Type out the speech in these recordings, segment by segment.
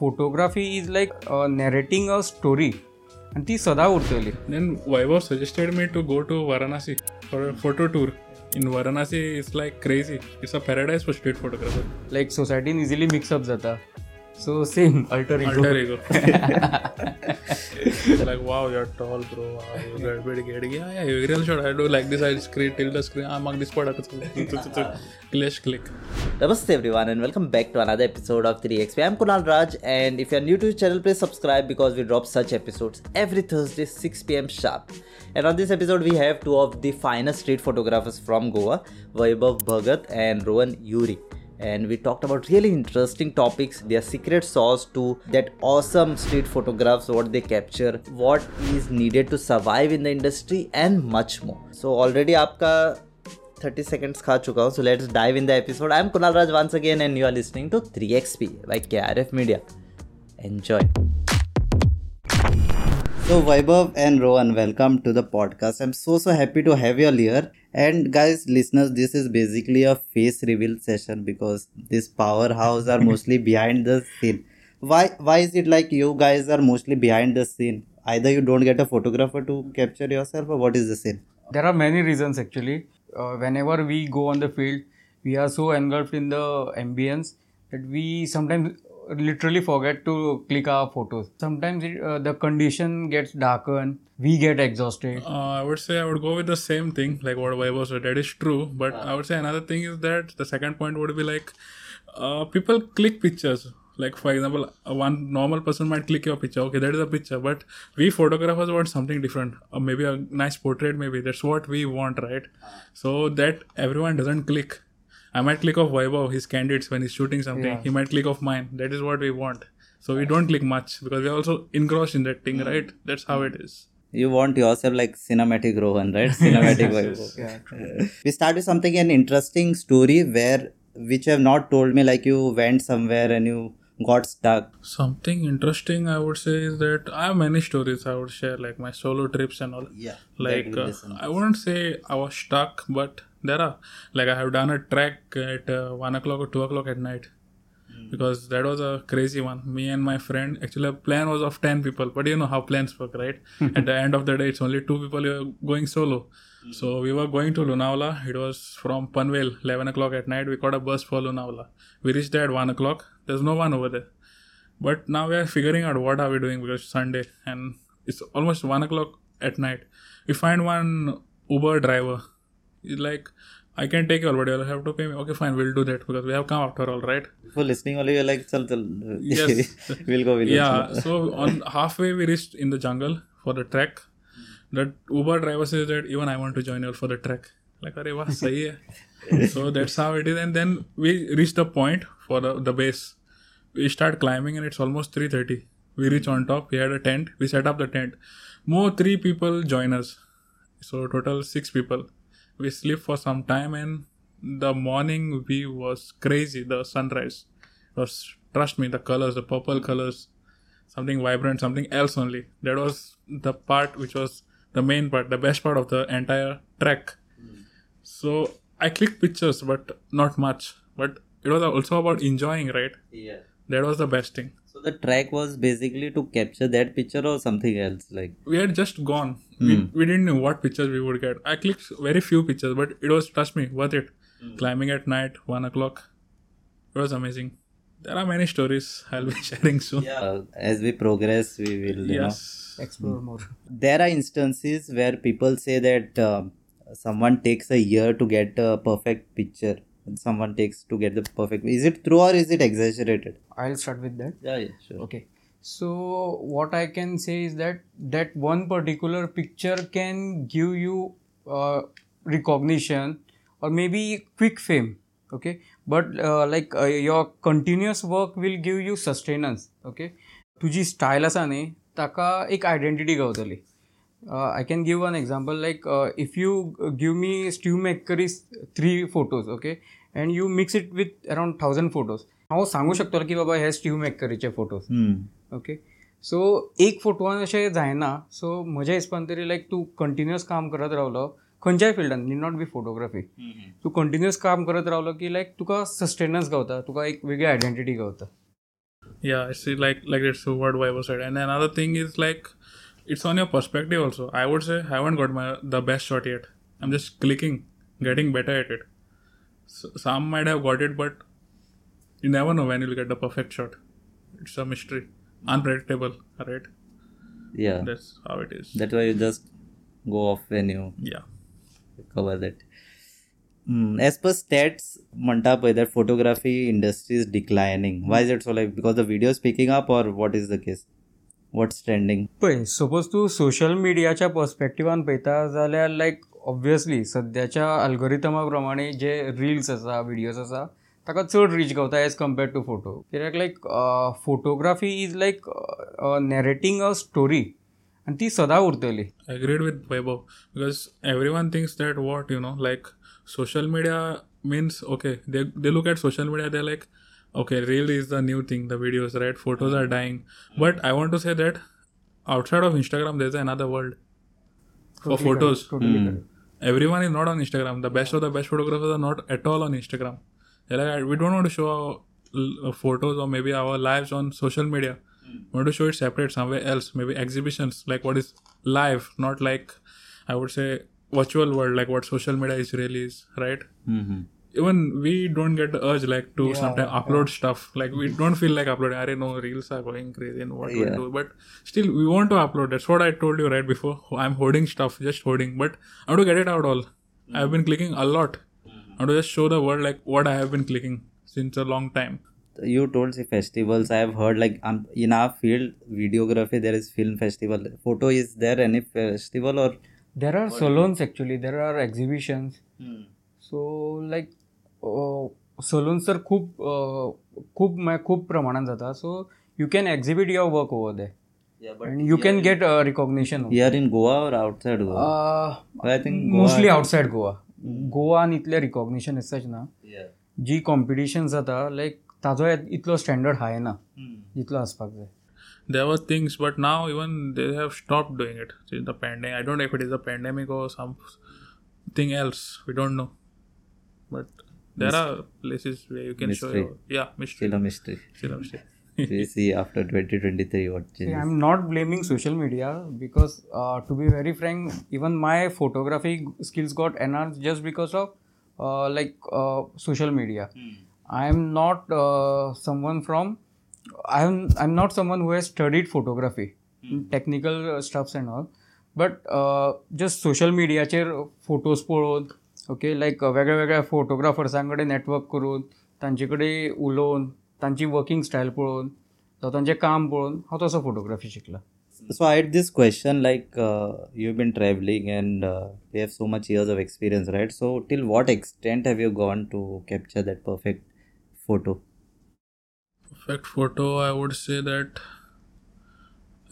Photography is like narrating a story आणि ती सदा उरतली then Vaibhav suggested me to go to Varanasi for photo tour in Varanasi is like crazy it's a paradise for street photographer like सोसायटीन easily mix up जाता so same alter alter like, wow, you're tall, bro. Wow, you're very good. Yeah, yeah, you're real shot. I do like this. I screen, the screen. I'm ah, on this part. Clash click. Namaste, everyone, and welcome back to another episode of 3XP. I'm Kunal Raj, and if you're new to the channel, please subscribe because we drop such episodes every Thursday, 6 pm sharp. And on this episode, we have two of the finest street photographers from Goa, Vaibhav Bhagat and Rohan Yuri And we talked about really interesting topics, their secret sauce to that awesome street photographs, what they capture, what is needed to survive in the industry, and much more. So already आपका 30 seconds खा चुका हूँ so let's dive in the episode I'm Kunal Raj once again and you are listening to 3XP by KRF Media enjoy so Vaibhav and Rohan welcome to the podcast I'm so so happy to have you all here and guys listeners this is basically a face reveal session because this powerhouse are mostly behind the scene why why is it like you guys are mostly behind the scene either you don't get a photographer to capture yourself or what is the scene there are many reasons actually uh, whenever we go on the field we are so engulfed in the ambience that we sometimes literally forget to click our photos. Sometimes it, uh, the condition gets darkened. We get exhausted. Uh, I would say I would go with the same thing, like what was said. That is true. But I would say another thing is that the second point would be like uh, people click pictures. Like for example, uh, one normal person might click your picture. Okay, that is a picture. But we photographers want something different. Uh, maybe a nice portrait. Maybe that's what we want, right? So that everyone doesn't click I might click off Vaibhav, his candidates when he's shooting something. Yeah. He might click off mine. That is what we want. So we don't click much because we're also engrossed in that thing, mm. right? That's how it is. You want yourself like cinematic Rohan, right? Cinematic yes, yes, yes. we start with something an interesting story where which you have not told me like you went somewhere and you got stuck. Something interesting I would say is that I have many stories I would share like my solo trips and all. Yeah. Like uh, I wouldn't say I was stuck, but there are like i have done a track at uh, 1 o'clock or 2 o'clock at night hmm. because that was a crazy one me and my friend actually our plan was of 10 people but you know how plans work right hmm. at the end of the day it's only two people you are going solo mm. so we were going to Lunavala. It was from Panvel, 11 o'clock at night. We caught a bus for Lunavala. We reached there at 1 o'clock. There's no one over there. But now we are figuring out what are we doing because Sunday and it's almost 1 o'clock at night. We find one Uber driver He's like, I can take you all, but you'll have to pay me. Okay, fine, we'll do that because we have come after all, right? For listening only, you're like, chal, chal. yes, we'll go. We'll yeah, go. so on halfway we reached in the jungle for the trek. That Uber driver says that even I want to join you all for the trek. Like, are wah, so that's how it is, and then we reach the point for the, the base. We start climbing, and it's almost three thirty. We reach on top. We had a tent. We set up the tent. More three people join us, so total six people we sleep for some time and the morning we was crazy the sunrise was trust me the colors the purple colors something vibrant something else only that was the part which was the main part the best part of the entire trek so i clicked pictures but not much but it was also about enjoying right yeah that was the best thing the track was basically to capture that picture or something else like we had just gone mm. we, hmm. we didn't know what pictures we would get i clicked very few pictures but it was trust me worth it mm. climbing at night one o'clock it was amazing there are many stories i'll be sharing soon yeah as we progress we will yes know, explore more hmm. there are instances where people say that uh, someone takes a year to get a perfect picture someone takes to get the perfect is it true or is it exaggerated i'll start with that yeah yeah sure okay so what i can say is that that one particular picture can give you uh, recognition or maybe quick fame okay but uh, like uh, your continuous work will give you sustenance okay तुझी style आसा न्ही ताका एक identity गावतली I uh, can can one example like if you if me give me Stu photos okay and you mix it mix it thousand photos हा सांगू शकतो की बाबा हे स्टीव मॅककरीचे फोटोज ओके सो एक फोटोन अशें जायना सो म्हज्या हिसपान तरी लायक तूं कंटिन्युअस काम करत रावलो खंयच्याय फिल्डान नीड नॉट बी फोटोग्राफी तूं कंटिन्युअस काम करत रावलो की लायक तुका सस्टेनन्स गावता तुका एक वेगळी आयडेंटिटी गावता या it's like like it's word vibe side and another thing is like it's on your perspective also. I would say I haven't got my the best shot yet. I'm just clicking, getting better at it. So, some might have got it, but you never know when you'll get the perfect shot. It's a mystery, unpredictable, right? Yeah, that's how it is. That's why you just go off when you yeah cover that. Hmm, as per stats, Mantapai, that photography industry is declining. Why is it so? Like because the video is picking up, or what is the case? What's trending पण suppose तू social मिडियाच्या पर्स्पेक्टिवान पळयता जाल्यार लायक obviously सध्याच्या अल्गोरिथमा प्रमाणे जे रिल्स आसा व्हिडिओज आसा ताका चड रीच गावता एज कम्पेर्ड टू फोटो कित्याक like photography is like narrating a story आनी ती सदां उरतली agreed with Vaibhav because every one things that what you know like social media means okay they look at social media they like okay reel is the new thing the videos right photos are hmm. dying but hmm. i want to say that outside of instagram there's another world for totally photos totally hmm. everyone is not on instagram the best of the best photographers are not at all on instagram like, we don't want to show our uh, photos or maybe our lives on social media we want to show it separate somewhere else maybe exhibitions like what is live not like i would say virtual world like what social media is really is right mm-hmm even we don't get the urge like to yeah, sometimes upload yeah. stuff like we don't feel like uploading i know reels are going crazy and what yeah. we do but still we want to upload that's what i told you right before i'm holding stuff just holding but i want to get it out all mm-hmm. i've been clicking a lot mm-hmm. i want to just show the world like what i have been clicking since a long time you told the festivals i have heard like um, in our field videography there is film festival photo is there any festival or there are salons actually there are exhibitions hmm. so like salon तर खूप खूप म्हणजे खूप प्रमाणात जाता so you can exhibit your work over there you can get recognition or in Goa or outside Goa think mostly outside Goa गोवान इतलें recognition such ना जी कॉम्पिटिशन जाता लायक ताजो इतलो स्टँडर्ड हाय ना जितलो mm. आसपाक जाय there were things but now even they have stop doing it is the pandemic I don't if it is is a or something else we don't know but there are places where you can show Mystery. your yeah mystery Still a mystery. still a mystery we see after 2023 what See, changes. I'm not blaming social media because, uh, to be very frank, even my photography skills got enhanced just because of uh, like uh, social media. I am not uh, someone from. I'm I'm not someone who has studied photography, technical uh, stuffs and all. But uh, just social mediaचेर photos पळोवन okay like वेगळ्या वेगळ्या फोटोग्राफर्सांकडे network करून त्यांचेकडे उन त्यांची working style पळून त्यांचे काम पळून हा तसं फोटोग्राफी शिकला so I at this question like you been travelling and we have so much years of experience right so till what extent have you gone to capture that perfect photo perfect photo I would say that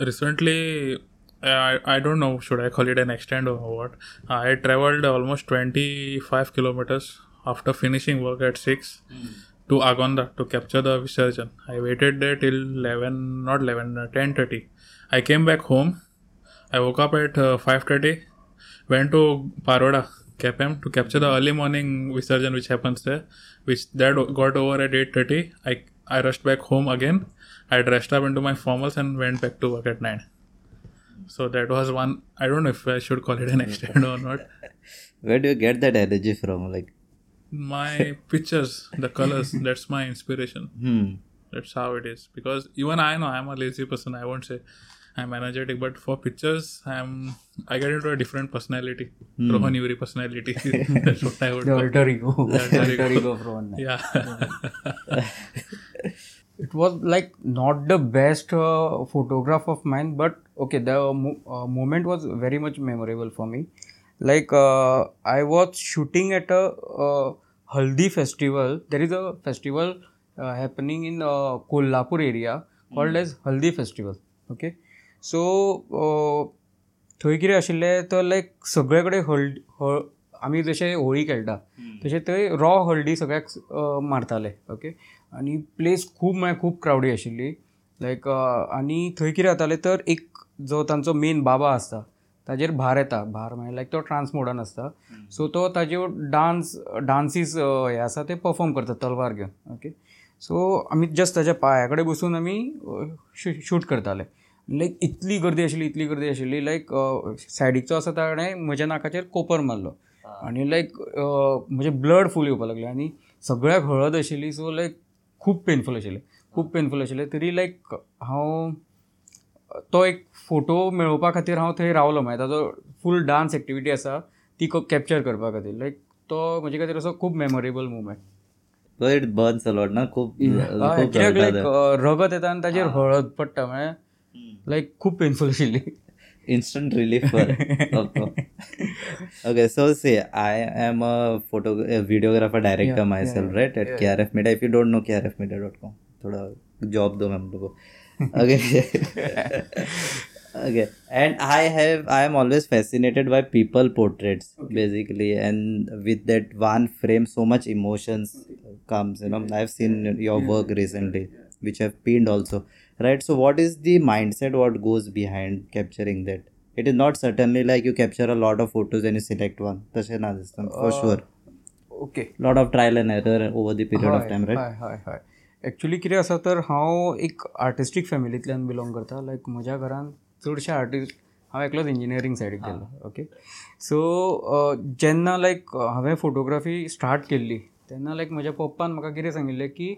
recently I, I don't know should i call it an extend or what i traveled almost 25 kilometers after finishing work at 6 mm. to agonda to capture the visurgent i waited there till 11 not 11 uh, 10 30 i came back home i woke up at uh, 30 went to paroda KPM to capture the early morning visurgent which happens there which that got over at 8 30 i i rushed back home again i dressed up into my formals and went back to work at 9 so that was one. I don't know if I should call it an extend or not. Where do you get that energy from? Like my pictures, the colors. That's my inspiration. Hmm. That's how it is. Because even I know I'm a lazy person. I won't say I'm energetic, but for pictures, I'm I get into a different personality. Hmm. Rohan Yuri personality. that's what I would. The alter ego. The alter ego. Rohan. Yeah. Hmm. it was like not the best uh, photograph of mine but okay the mo- uh, moment was very much memorable for me like uh, i was shooting at a haldi festival there is a festival happening in kolhapur area called mm. as haldi festival okay so थंय कितें आशिल्लें तर लायक सगळे कडेन हळद हळ आमी जशे होळी खेळटा तशें थंय रॉ हळदी सगळ्याक मारताले ओके आणि प्लेस खूब म्हळ्यार खूब क्रावडी आशिल्ली लायक आनी थंय कितें तर एक जो तांचो मेन बाबा आसता ताजेर भार येता भार म्हळ्यार म्हणजे लायक तो ट्रांस आसता सो तो ताज्यो डान्स डान्सीस हे आसा ते परफॉर्म करता तलवार घेवन ओके सो आमी जस्ट ताच्या पांया कडेन बसून आमी शूट करताले लायक इतली गर्दी आशिल्ली इतली गर्दी आशिल्ली लायक सायडीचो आसा ताणें म्हज्या नाकाचेर कोपर मारलो आणि लायक म्हजें ब्लड फूल येवपाक लागले आणि सगळ्याक हळद आशिल्ली सो लायक खूब पेनफूल आशिल्लें खूब पेनफूल आशिल्लें तरी लायक हांव तो एक फोटो मेळोवपा खातीर हांव थंय रावलो मागीर ताजो फूल डान्स एक्टिविटी आसा ती कॅप्चर करपा खातीर लायक तो म्हजे खातीर असो खूब memorable movement it burns a lot ना खूब कित्याक लायक रगत येता आनी ताजेर हळद पडटा म्हळ्यार लायक खूब पेनफूल आशिल्ली instant relief for okay. okay so see i am a photo a videographer director Yeah, myself yeah, right at krf media if you don't know krfmedia.com थोड़ा job दो मैम लोगों okay okay and i have i am always fascinated by people portraits basically and with that one frame so much emotions comes you know i've seen your work recently which have pinned also right so what is the mindset what goes behind capturing that it is not certainly like you capture a lot of photos and you select one तसे ना दिसतं for sure okay lot of trial and error over the period of time right हय हय actually कितें आसा तर हांव एक आर्टिस्टीक फॅमिलींतल्यान बिलोंग करता लायक म्हज्या घरान चडशे आर्टिस्ट हांव एकलोच इंजिनियरींग सायडीक गेलो ओके सो जेन्ना लायक हांवें फोटोग्राफी स्टार्ट केल्ली तेन्ना लायक म्हज्या पप्पान म्हाका कितें सांगिल्लें की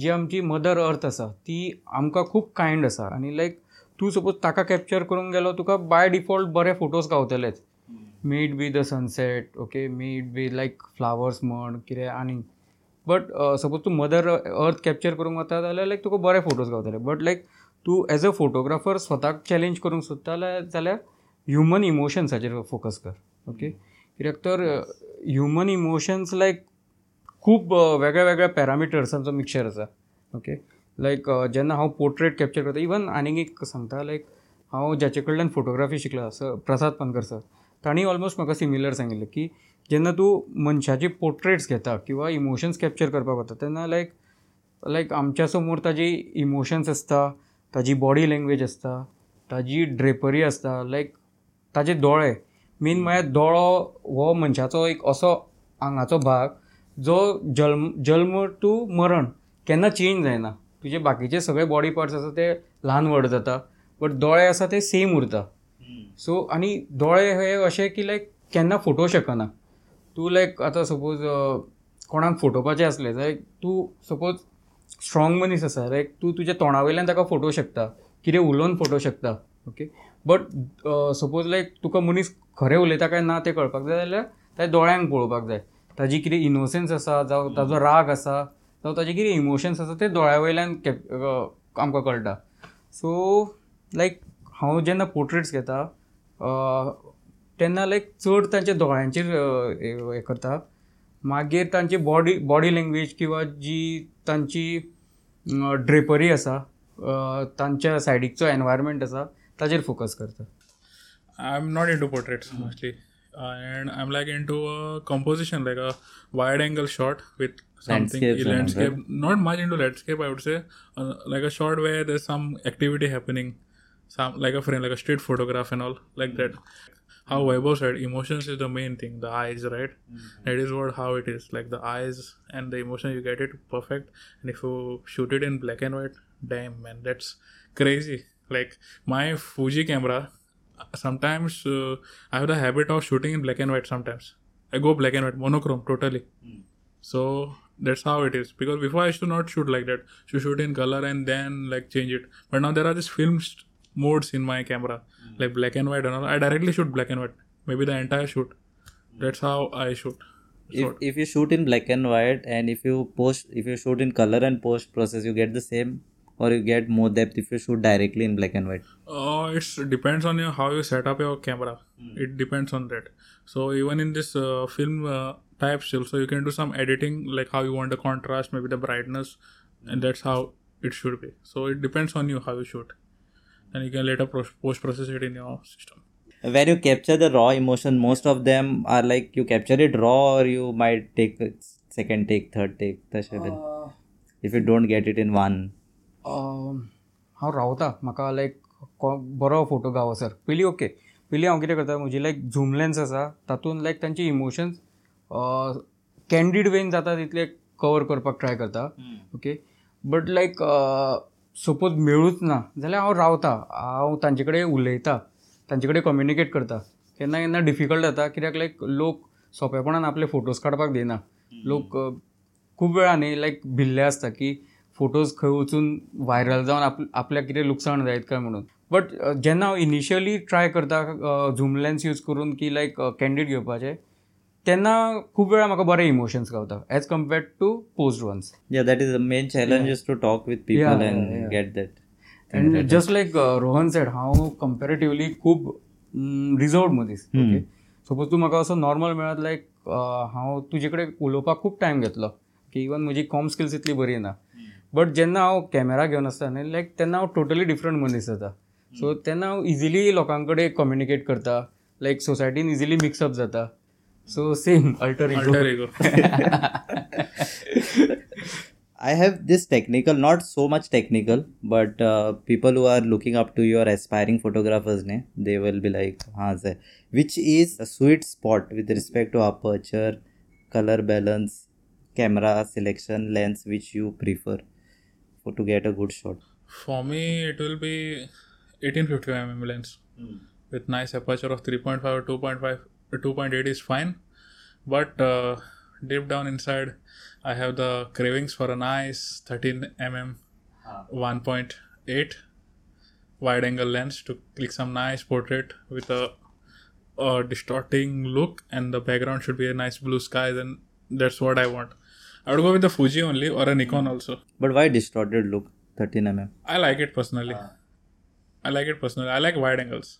जी आमची मदर अर्थ आसा ती आमकां खूब कायंड आसा आनी लायक तूं सपोज ताका कॅप्चर करूंक गेलो तुका बाय डिफॉल्ट बरे photos गावतलेच maybe the sunset okay maybe like flowers म्हण कितें आनी बट सपोज तूं मदर अर्थ कॅप्चर करूंक वता जाल्यार लायक तुका बरे फोटोज गावतले बट लायक तूं एज अ फोटोग्राफर स्वताक चॅलेंज करूंक सोदता जाल्यार ह्युमन इमोशन्साचेर फोकस कर ओके कित्याक तर ह्युमन इमोशन्स लायक खूप वेगळ्या वेगळ्या पॅरामिटर्सांचो मिक्सचर आसा ओके लाईक जेन्ना हा पोर्ट्रेट कॅप्चर करता इवन आनीक एक सांगता लाईक हा ज्याचे कडल्यान फोटोग्राफी शिकला सर प्रसाद पानकर सर तांणी ऑलमोस्ट म्हाका सिमिलर सांगिल्लें की जेन्ना तूं मनशाचे पोर्ट्रेट्स घेता किंवा इमोशन्स कॅप्चर करपाक वता तेन्ना लायक लायक आमच्या समोर ताजी इमोशन्स आसता ताजी बॉडी लँग्वेज आसता ताजी ड्रेपरी आसता लायक ताजे दोळे मेन म्हळ्यार दोळो हो मनशाचो एक असो आंगाचो भाग जो जल्म जल्म टू मरण केन्ना चेंज जायना तुजे बाकीचे सगळे बॉडी पार्ट्स आसा ते ल्हान व्हड जाता बट दोळे आसा ते सेम उरता सो आनी दोळे हे असे की लायक केन्ना फोटो शकना तूं लायक आतां सपोज कोणाक फोटोवपाचे आसलें जाल्यार तूं सपोज स्ट्रॉंग मनीस आसा लायक तूं तुज्या तोंडा वयल्यान ताका फोटो शकता कितें उलोवन फोटो शकता ओके बट सपोज लायक तुका मनीस खरें उलयता काय ना तें कळपाक जाय जाल्यार त्या दोळ्यांक पळोवपाक जाय ताजी कितें इनोसन्स आसा जावं ताजो राग आसा जावं ताजे कितें इमोशन्स आसा ते दोळ्या वयल्यान आमकां कळटा सो लायक हांव जेन्ना पोर्ट्रेट्स घेता तेन्ना लायक चड तांच्या दोळ्यांचेर हें करता मागीर तांची बॉडी बॉडी लँग्वेज किंवा जी तांची ड्रेपरी आसा तांच्या सायडीकचो एनवायरमेंट आसा ताचेर फोकस करता I am not into portraits mostly Uh, and I'm like into a composition, like a wide angle shot with something landscape, landscape. Not much into landscape, I would say. Uh, like a shot where there's some activity happening, some like a frame, like a street photograph and all like that. How Weibo said, emotions is the main thing. The eyes, right? Mm-hmm. That is what how it is. Like the eyes and the emotion, you get it perfect. And if you shoot it in black and white, damn man, that's crazy. Like my Fuji camera sometimes uh, I have the habit of shooting in black and white sometimes. I go black and white, monochrome, totally. Mm. So that's how it is. Because before I used to not shoot like that. To shoot in color and then like change it. But now there are just film st- modes in my camera, mm. like black and white. And I directly shoot black and white. Maybe the entire shoot. Mm. That's how I shoot. If, if you shoot in black and white and if you post if you shoot in color and post process you get the same or you get more depth if you shoot directly in black and white uh, it depends on your, how you set up your camera mm. it depends on that so even in this uh, film uh, type still so you can do some editing like how you want the contrast maybe the brightness mm. and that's how it should be so it depends on you how you shoot and you can later post process it in your system when you capture the raw emotion most of them are like you capture it raw or you might take second take third take the uh, if you don't get it in one हांव रावतां म्हाका लायक बरो photo गावो sir पयलीं okay पयलीं हांव कितें करता म्हजी लायक झूम लेन्स आसा तातूंत लायक तांचे इमोशन्स कॅन्डीड वेन जाता तितले कवर करपाक ट्राय करता ओके बट लायक सपोज मेळूच ना जाल्यार हांव रावतां हांव तांचे कडेन उलयतां तांचे कडेन कम्युनिकेट करता केन्ना केन्ना डिफिकल्ट जाता कित्याक लायक लोक सोंपेपणान आपले फोटोज काडपाक दिना लोक खूब वेळा न्ही लायक भिल्ले आसता की फोटोज खंय वचून व्हायरल जावन आप आपल्याक कितें लुकसाण जायत काय म्हणून बट जेन्ना हांव इनिशियली ट्राय करता झूम लेन्स यूज करून की लायक कॅन्डीड घेवपाचे तेन्ना खूब वेळा म्हाका बरे इमोशन्स गावता as compared to post ones या that is the main challenge to talk with people and get that and just like Rohan said हांव कंपेरेटिवली खूब रिजर्वड मदीस ओके सपोज तूं म्हाका असो नॉर्मल मेळत लायक हांव तुजे कडेन उलोवपाक खूब टायम घेतलो की इवन म्हजी कॉम स्किल्स इतली बरी ना बट जेन्ना हा कॅमेरा घेऊन असता तेन्ना हा टोटली डिफरंट मनीस जाता सो तेन्ना हा इजिली लोकांकडे कम्युनिकेट करता लाईक सोसायटीन इजिली मिक्सअप जाता so same अल्टरे I have this technical not so much technical but people who are looking up to your aspiring photographers ने दे वील बी लाईक हां sir which is a sweet spot with respect to aperture colour balance camera selection lens which you prefer for to get a good shot? For me, it will be 1855mm lens mm. with nice aperture of 3.5 or 2.5. 2.8 is fine, but uh, deep down inside, I have the cravings for a nice 13mm ah. 1.8 wide angle lens to click some nice portrait with a, a distorting look, and the background should be a nice blue sky. Then that's what I want I would go with the Fuji only or a Nikon hmm. also. But why distorted look 13 mm? I like it personally. Ah. I like it personally. I like wide angles.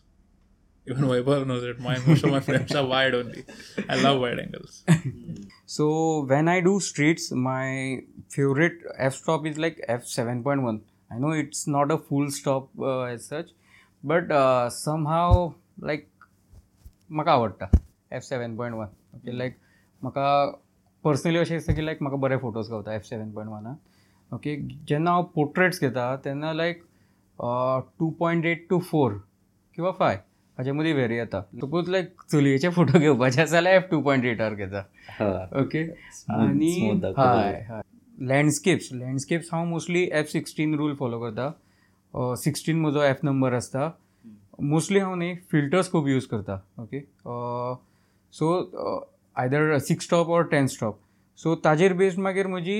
Even Weber knows it. My most of my frames are wide only. I love wide angles. So when I do streets, my favorite f stop is like f seven point one. I know it's not a full stop uh, as such, but uh, somehow like maka f seven point one. Okay, hmm. like maka personally अशें दिसता की like म्हाका बरे photos गावता F seven point वनान okay जेन्ना हांव portraits घेता तेन्ना like two point eight to four किंवा फाय हाजे मदीं व्हेरी येता तुकूच लायक चलयेचे फोटो घेवपाचे आसा जाल्यार एफ टू पॉयंट एटार घेता ओके आनी हय हय लँडस्केप्स लँडस्केप्स हांव mostly F sixteen rule follow करता सिक्स्टीन म्हजो एफ नंबर आसता मोस्टली हांव न्ही फिल्टर्स खूब यूज करता okay so either six stop or ten stop so ताजेर बेस्ड मागीर म्हजी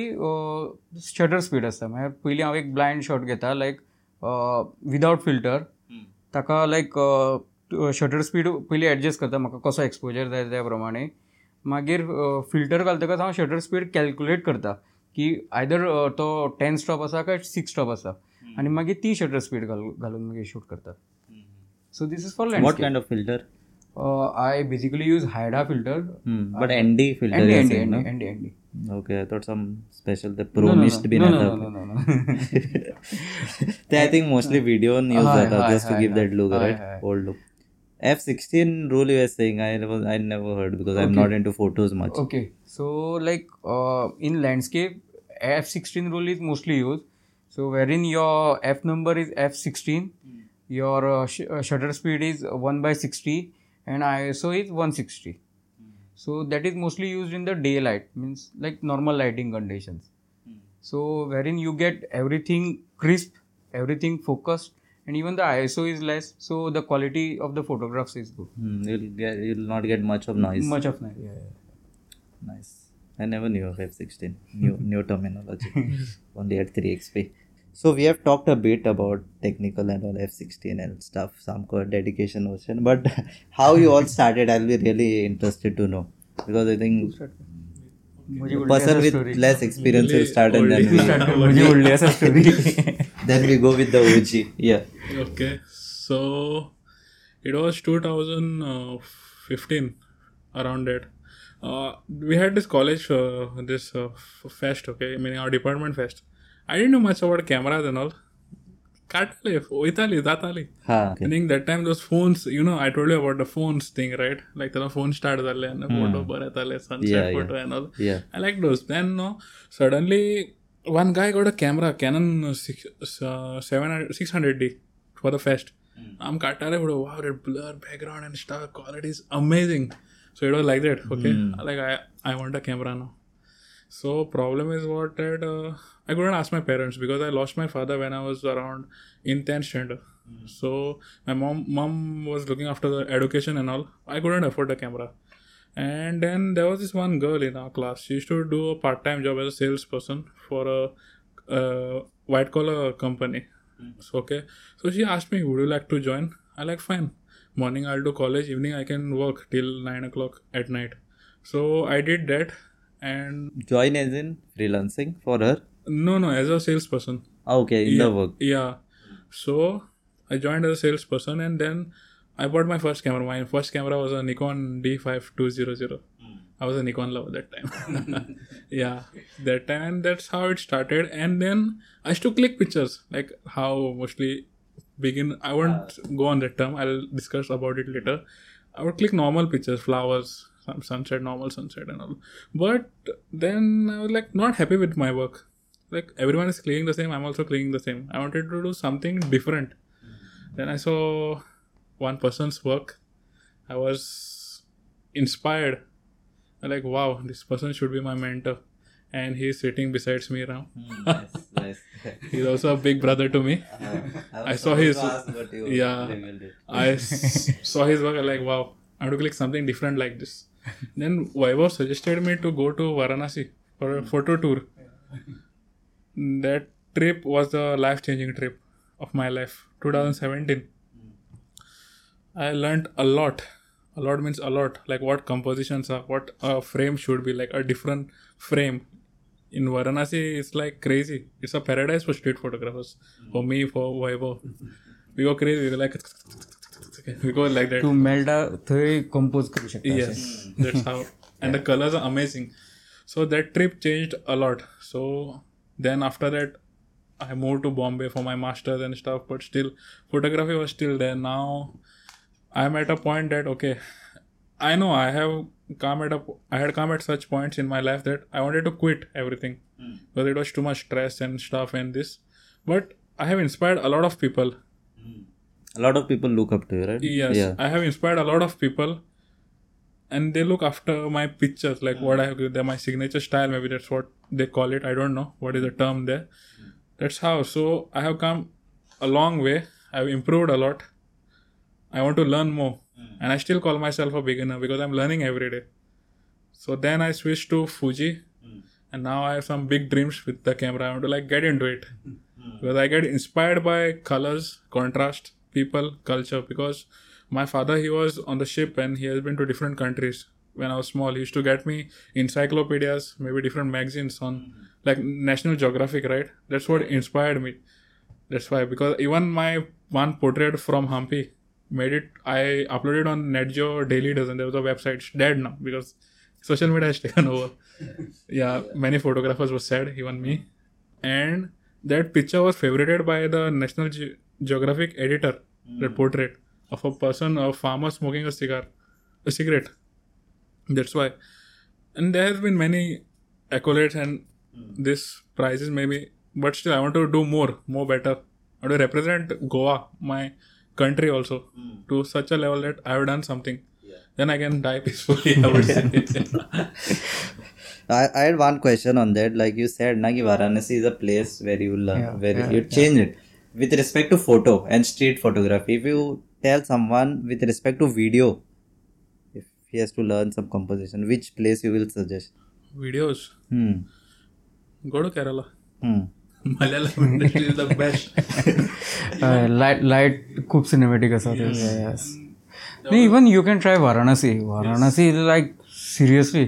शटर स्पीड आसता म्हळ्यार पयलीं हांव एक ब्लायंड शॉट घेता लायक विदावट फिल्टर ताका लायक शटर स्पीड पयलीं एडजस्ट करता म्हाका कसो एक्सपोजर जाय त्या प्रमाणे मागीर फिल्टर घालतकच हांव शटर स्पीड कॅल्क्युलेट करता की आयदर तो टेन स्टॉप आसा काय सिक्स स्टॉप आसा आनी मागीर ती शटर स्पीड घालून मागीर शूट करतात so this is for land of filter Uh, I basically use Haida filter. Hmm, uh, but ND filter. ND, ND, ND, ND, ND. Okay, I thought some special the pro no, mist no, no, no, no, no, no, no. I think mostly video on use hi, that hi, just to give that look, right? Old look. F sixteen rule you were saying I never I never heard because I'm not into photos much. Okay, so like uh, in landscape, F sixteen rule is mostly used. So wherein your F number is F sixteen, hmm. your shutter speed is one by sixty and ISO is 160. So that is mostly used in the daylight, means like normal lighting conditions. So wherein you get everything crisp, everything focused, and even the ISO is less, so the quality of the photographs is good. Mm, you'll get you'll not get much of noise. Much of noise. Yeah, yeah. Nice. I never knew of F16. New new terminology. Only at 3xp so we have talked a bit about technical and all F16 and stuff, some dedication ocean. But how you all started, I'll be really interested to know because I think person with less experience will start and then we, then we go with the OG. Yeah. Okay, so it was 2015 around it. Uh, we had this college, uh, this uh, fest. Okay, I mean our department fest I didn't know much about cameras and all. Katale, Italy. Datali. I think that time those phones, you know, I told you about the phones thing, right? Like the phone start dalle a photo baratale, sunset yeah, photo yeah. and all. Yeah. I like those. Then no, suddenly one guy got a camera, Canon 6, 600D uh, for the fest. Hmm. I'm Katale, bro. Wow, that blur background and stuff, quality is amazing. So it was like that. Okay. Hmm. Like I, I want a camera now. So problem is what that uh, I couldn't ask my parents because I lost my father when I was around in tenth standard. Mm. So my mom mom was looking after the education and all. I couldn't afford the camera. And then there was this one girl in our class. She used to do a part time job as a salesperson for a, a white collar company. Mm. So okay. So she asked me, "Would you like to join?" I like fine. Morning I'll do college. Evening I can work till nine o'clock at night. So I did that and join as in freelancing for her no no as a salesperson ah, okay in yeah, the work yeah so i joined as a salesperson and then i bought my first camera my first camera was a nikon d5200 mm. i was a nikon lover that time yeah that time and that's how it started and then i used to click pictures like how mostly begin i won't uh, go on that term i'll discuss about it later i would click normal pictures flowers some sunset, normal sunset, and all. But then I was like not happy with my work. Like everyone is cleaning the same, I'm also cleaning the same. I wanted to do something different. Then I saw one person's work. I was inspired. I'm like, wow, this person should be my mentor. And he's sitting besides me now. Mm, nice, nice. he's also a big brother to me. Uh, I, I saw his ask, yeah. I saw his work. I'm like, wow, I want to click something different like this. then Vaibhav suggested me to go to Varanasi for a photo tour. that trip was the life changing trip of my life, 2017. I learned a lot. A lot means a lot. Like what compositions are, what a frame should be, like a different frame. In Varanasi, it's like crazy. It's a paradise for street photographers. For me, for Vaibhav. we go crazy. We like, go like that. तू मेल्टा थंय compose करू शकता Yes, that's how. And the colors are amazing. So that trip changed a lot. So then after that, I moved to Bombay for my masters and stuff. But still, photography was still there. Now I'm at a point that okay, I know I have come at a I had come at such points in my life that I wanted to quit everything because it was too much stress and stuff and this. But I have inspired a lot of people a lot of people look up to you right yes yeah. i have inspired a lot of people and they look after my pictures like what i have given them my signature style maybe that's what they call it i don't know what is the term there that's how so i have come a long way i've improved a lot i want to learn more and i still call myself a beginner because i'm learning every day so then i switched to fuji and now i have some big dreams with the camera i want to like get into it hmm. because i get inspired by colors contrast people, culture. Because my father, he was on the ship and he has been to different countries. When I was small, he used to get me encyclopedias, maybe different magazines on mm-hmm. like National Geographic, right? That's what inspired me. That's why, because even my one portrait from Hampi made it, I uploaded on NetGeo Daily Dozen. There was a website, it's dead now because social media has taken over. yeah, many photographers were sad, even me. And that picture was favorited by the National Ge- geographic editor mm. that portrait of a person, a farmer smoking a cigar, a cigarette. That's why. And there have been many accolades and mm. this prizes maybe, but still I want to do more, more better. I want to represent Goa, my country also, mm. to such a level that I have done something. Then I can die peacefully. I would say. I, I had one question on that. Like you said, Nagi Varanasi is a place where you learn, yeah, where yeah, you change it With respect to photo and street photography, if you tell someone with respect to video, if he has to learn some composition, which place you will suggest? Videos. Hmm. Go to Kerala. Hmm. Malayalam industry is the best. Light light खूप cinematic असा yes नाही even you can try Varanasi Varanasi is like seriously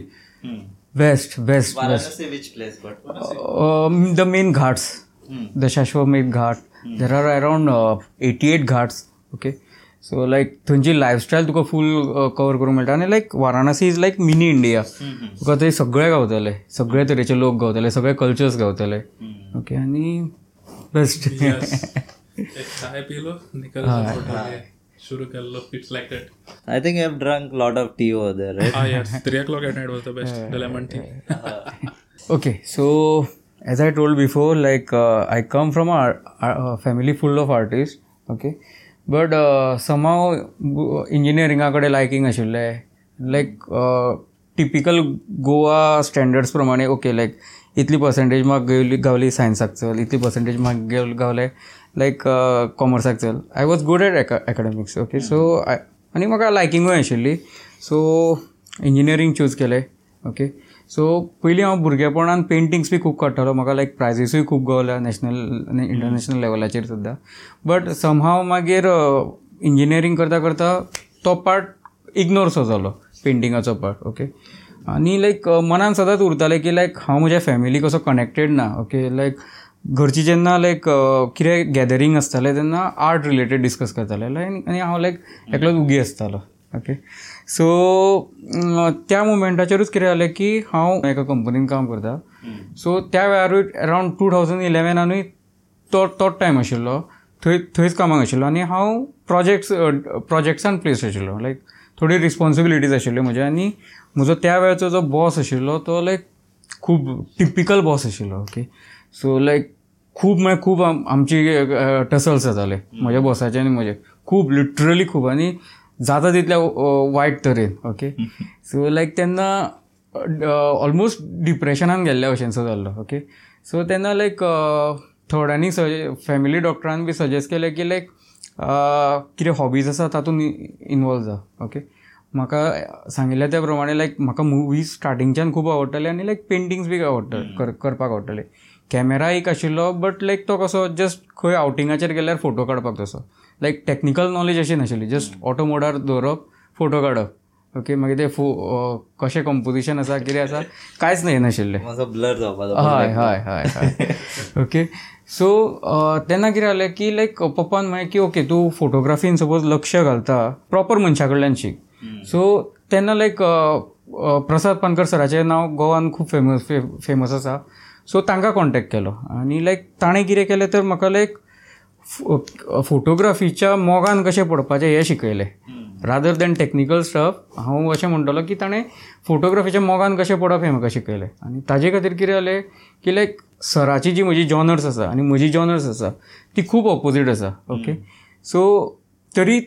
best best best Varanasi, which place? But the main ghats the Shashwamedh Ghat there are around eighty eight ghats okay so like थंयची lifestyle तुका full cover uh, करूंक मेळटा आनी like Varanasi is like mini India तुका थंय सगळे गावतले सगळे तरेचे लोक गावतले सगळे कल्चर्स गावतले ओके आनी best like I think I have drunk lot of tea three o'clock at night was the best tea okay so as I told before like I come from from family full of artist okay but some but liking uh, somehow like liking आशिल्लें like typical Goa standards प्रमाणे okay like इतली percentage म्हाका गावली सायन्साक चल इतली percentage म्हाका गेव गावले लायक कॉमर्साक चल I was good at academics okay so आनी म्हाका लायकिंगूय आशिल्ली सो इंजिनियरींग चूज केलें ओके सो पयलीं हांव भुरगेपणान पेंटिंग्स बी खूब काडटालो म्हाका लायक प्रायजीसूय खूब गावल्या नॅशनल इंटरनॅशनल लेवलाचेर सुद्दां बट हांव मागीर इंजिनियरींग uh, करता करता तो पार्ट इग्नोर सो जालो पेंटिंगाचो पार्ट ओके आनी लायक मनान सदांच उरतालें की लायक हांव म्हज्या फॅमिली असो कनेक्टेड ना ओके लायक घरची जेन्ना लायक uh, कितें गॅदरींग आसतालें तेन्ना आर्ट रिलेटेड डिस्कस करतालें लायक आनी हांव लायक एकलोच उगी आसतालो ओके सो त्या मुमेंटाचेरूच कितें जालें की हांव एका कंपनीन काम करता सो त्या वेळारूय अरावंड टू थावजंड इलेवनानूय तो तोच टायम आशिल्लो थंय थंयच कामाक आशिल्लो आनी हांव प्रोजेक्ट्स प्रोजेक्ट्सान प्लेस आशिल्लो लायक थोडी रिस्पॉन्सिबिलिटीज आशिल्ल्यो म्हज्या आनी म्हजो त्या वेळाचो जो बॉस आशिल्लो तो लायक खूब टिपिकल बॉस आशिल्लो ओके सो लायक खूब म्हळ्यार खूब आमची टसल्स जाताले म्हज्या बॉसाचे आनी म्हजे खूब लिटरली खूब आनी जाता तिथल्या वाईट तरेन ओके सो लायक त्यांना ऑलमोस्ट डिप्रेशनान गेल्ल्या भशेनचो जाल्लो ओके सो तेन्ना लायक थोड्यांनी सजे फॅमिली डॉक्टरान बी सजेस्ट केलें की लायक कितें हॉबीज आसा तातूंत इनवॉल्व जा ओके म्हाका सांगिल्ल्या त्या प्रमाणे लायक म्हाका मुवीज स्टार्टिंगच्यान खूब आवडटाले आनी लायक पेंटिंग्स बी कर करपाक आवडटाले कॅमेरा एक आशिल्लो बट लायक तो कसो जस्ट खंय आवटिंगाचेर गेल्यार फोटो काडपाक तसो लाईक टेक्निकल नॉलेज अशी नाशिल्ली जस्ट ऑटोमोडार मोडार दवरप फोटो काढप ओके मागीर ते फो कशें कंपोजिशन आसा कितें आसा कांयच न्हय नाशिल्लें ब्लर हय हय हय ओके सो तेन्ना कितें जालें की लायक पप्पान मागीर की ओके तूं फोटोग्राफीन सपोज लक्ष घालता प्रॉपर मनशा कडल्यान शीक सो तेन्ना लायक प्रसाद पानकर सराचें नांव गोवान खूब फेमस फेमस आसा सो तांकां कॉन्टेक्ट केलो आनी लायक ताणें कितें केलें तर म्हाका लायक फोटोग्राफीच्या मोगान कशें पडपाचें हे शिकयलें रादर दॅन टेक्निकल स्टफ हांव अशें म्हणटलो की ताणें फोटोग्राफीच्या मोगान कशें पडप हें म्हाका शिकयलें आनी ताजे खातीर कितें जालें की लायक सराची जी म्हजी जॉनर्स आसा आनी म्हजी जॉनर्स आसा ती खूब ऑपोजीट आसा ओके सो तरी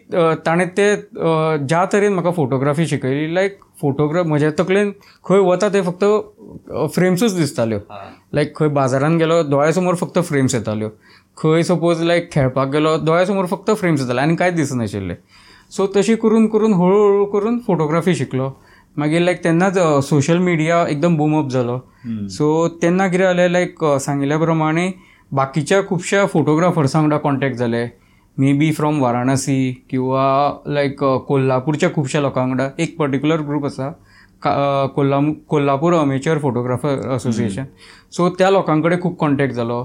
ताणें ते ज्या तरेन म्हाका फोटोग्राफी शिकयली लायक फोटोग्राफ म्हज्या तकलेन खंय वता ते फक्त फ्रेम्सूच दिसताल्यो लायक खंय बाजारात गेलो दोळ्या समोर फक्त फ्रेम्स येताल्यो खंय सपोज लायक खेळपाक गेलो दोळ्यासमोर समोर फक्त फ्रेम्स जाताले आनी कांयच दिसनाशिल्लें सो तशी करून करून हळूहळू करून फोटोग्राफी शिकलो मागीर लायक तेन्नाच सोशल मिडिया एकदम अप जालो सो तेन्ना कितें जालें लायक सांगिल्ल्या प्रमाणे बाकीच्या खुबश्या फोटोग्राफर्सां वांगडा कॉन्टेक्ट जाले मे बी फ्रॉम वाराणसी किंवा लायक कोल्हापूरच्या खुबश्या लोकां वांगडा एक पर्टिक्युलर ग्रूप आसा Kolha Kolhapur amateur photographer association so त्या लोकांकडे खूप खूब कॉन्टेक्ट जालो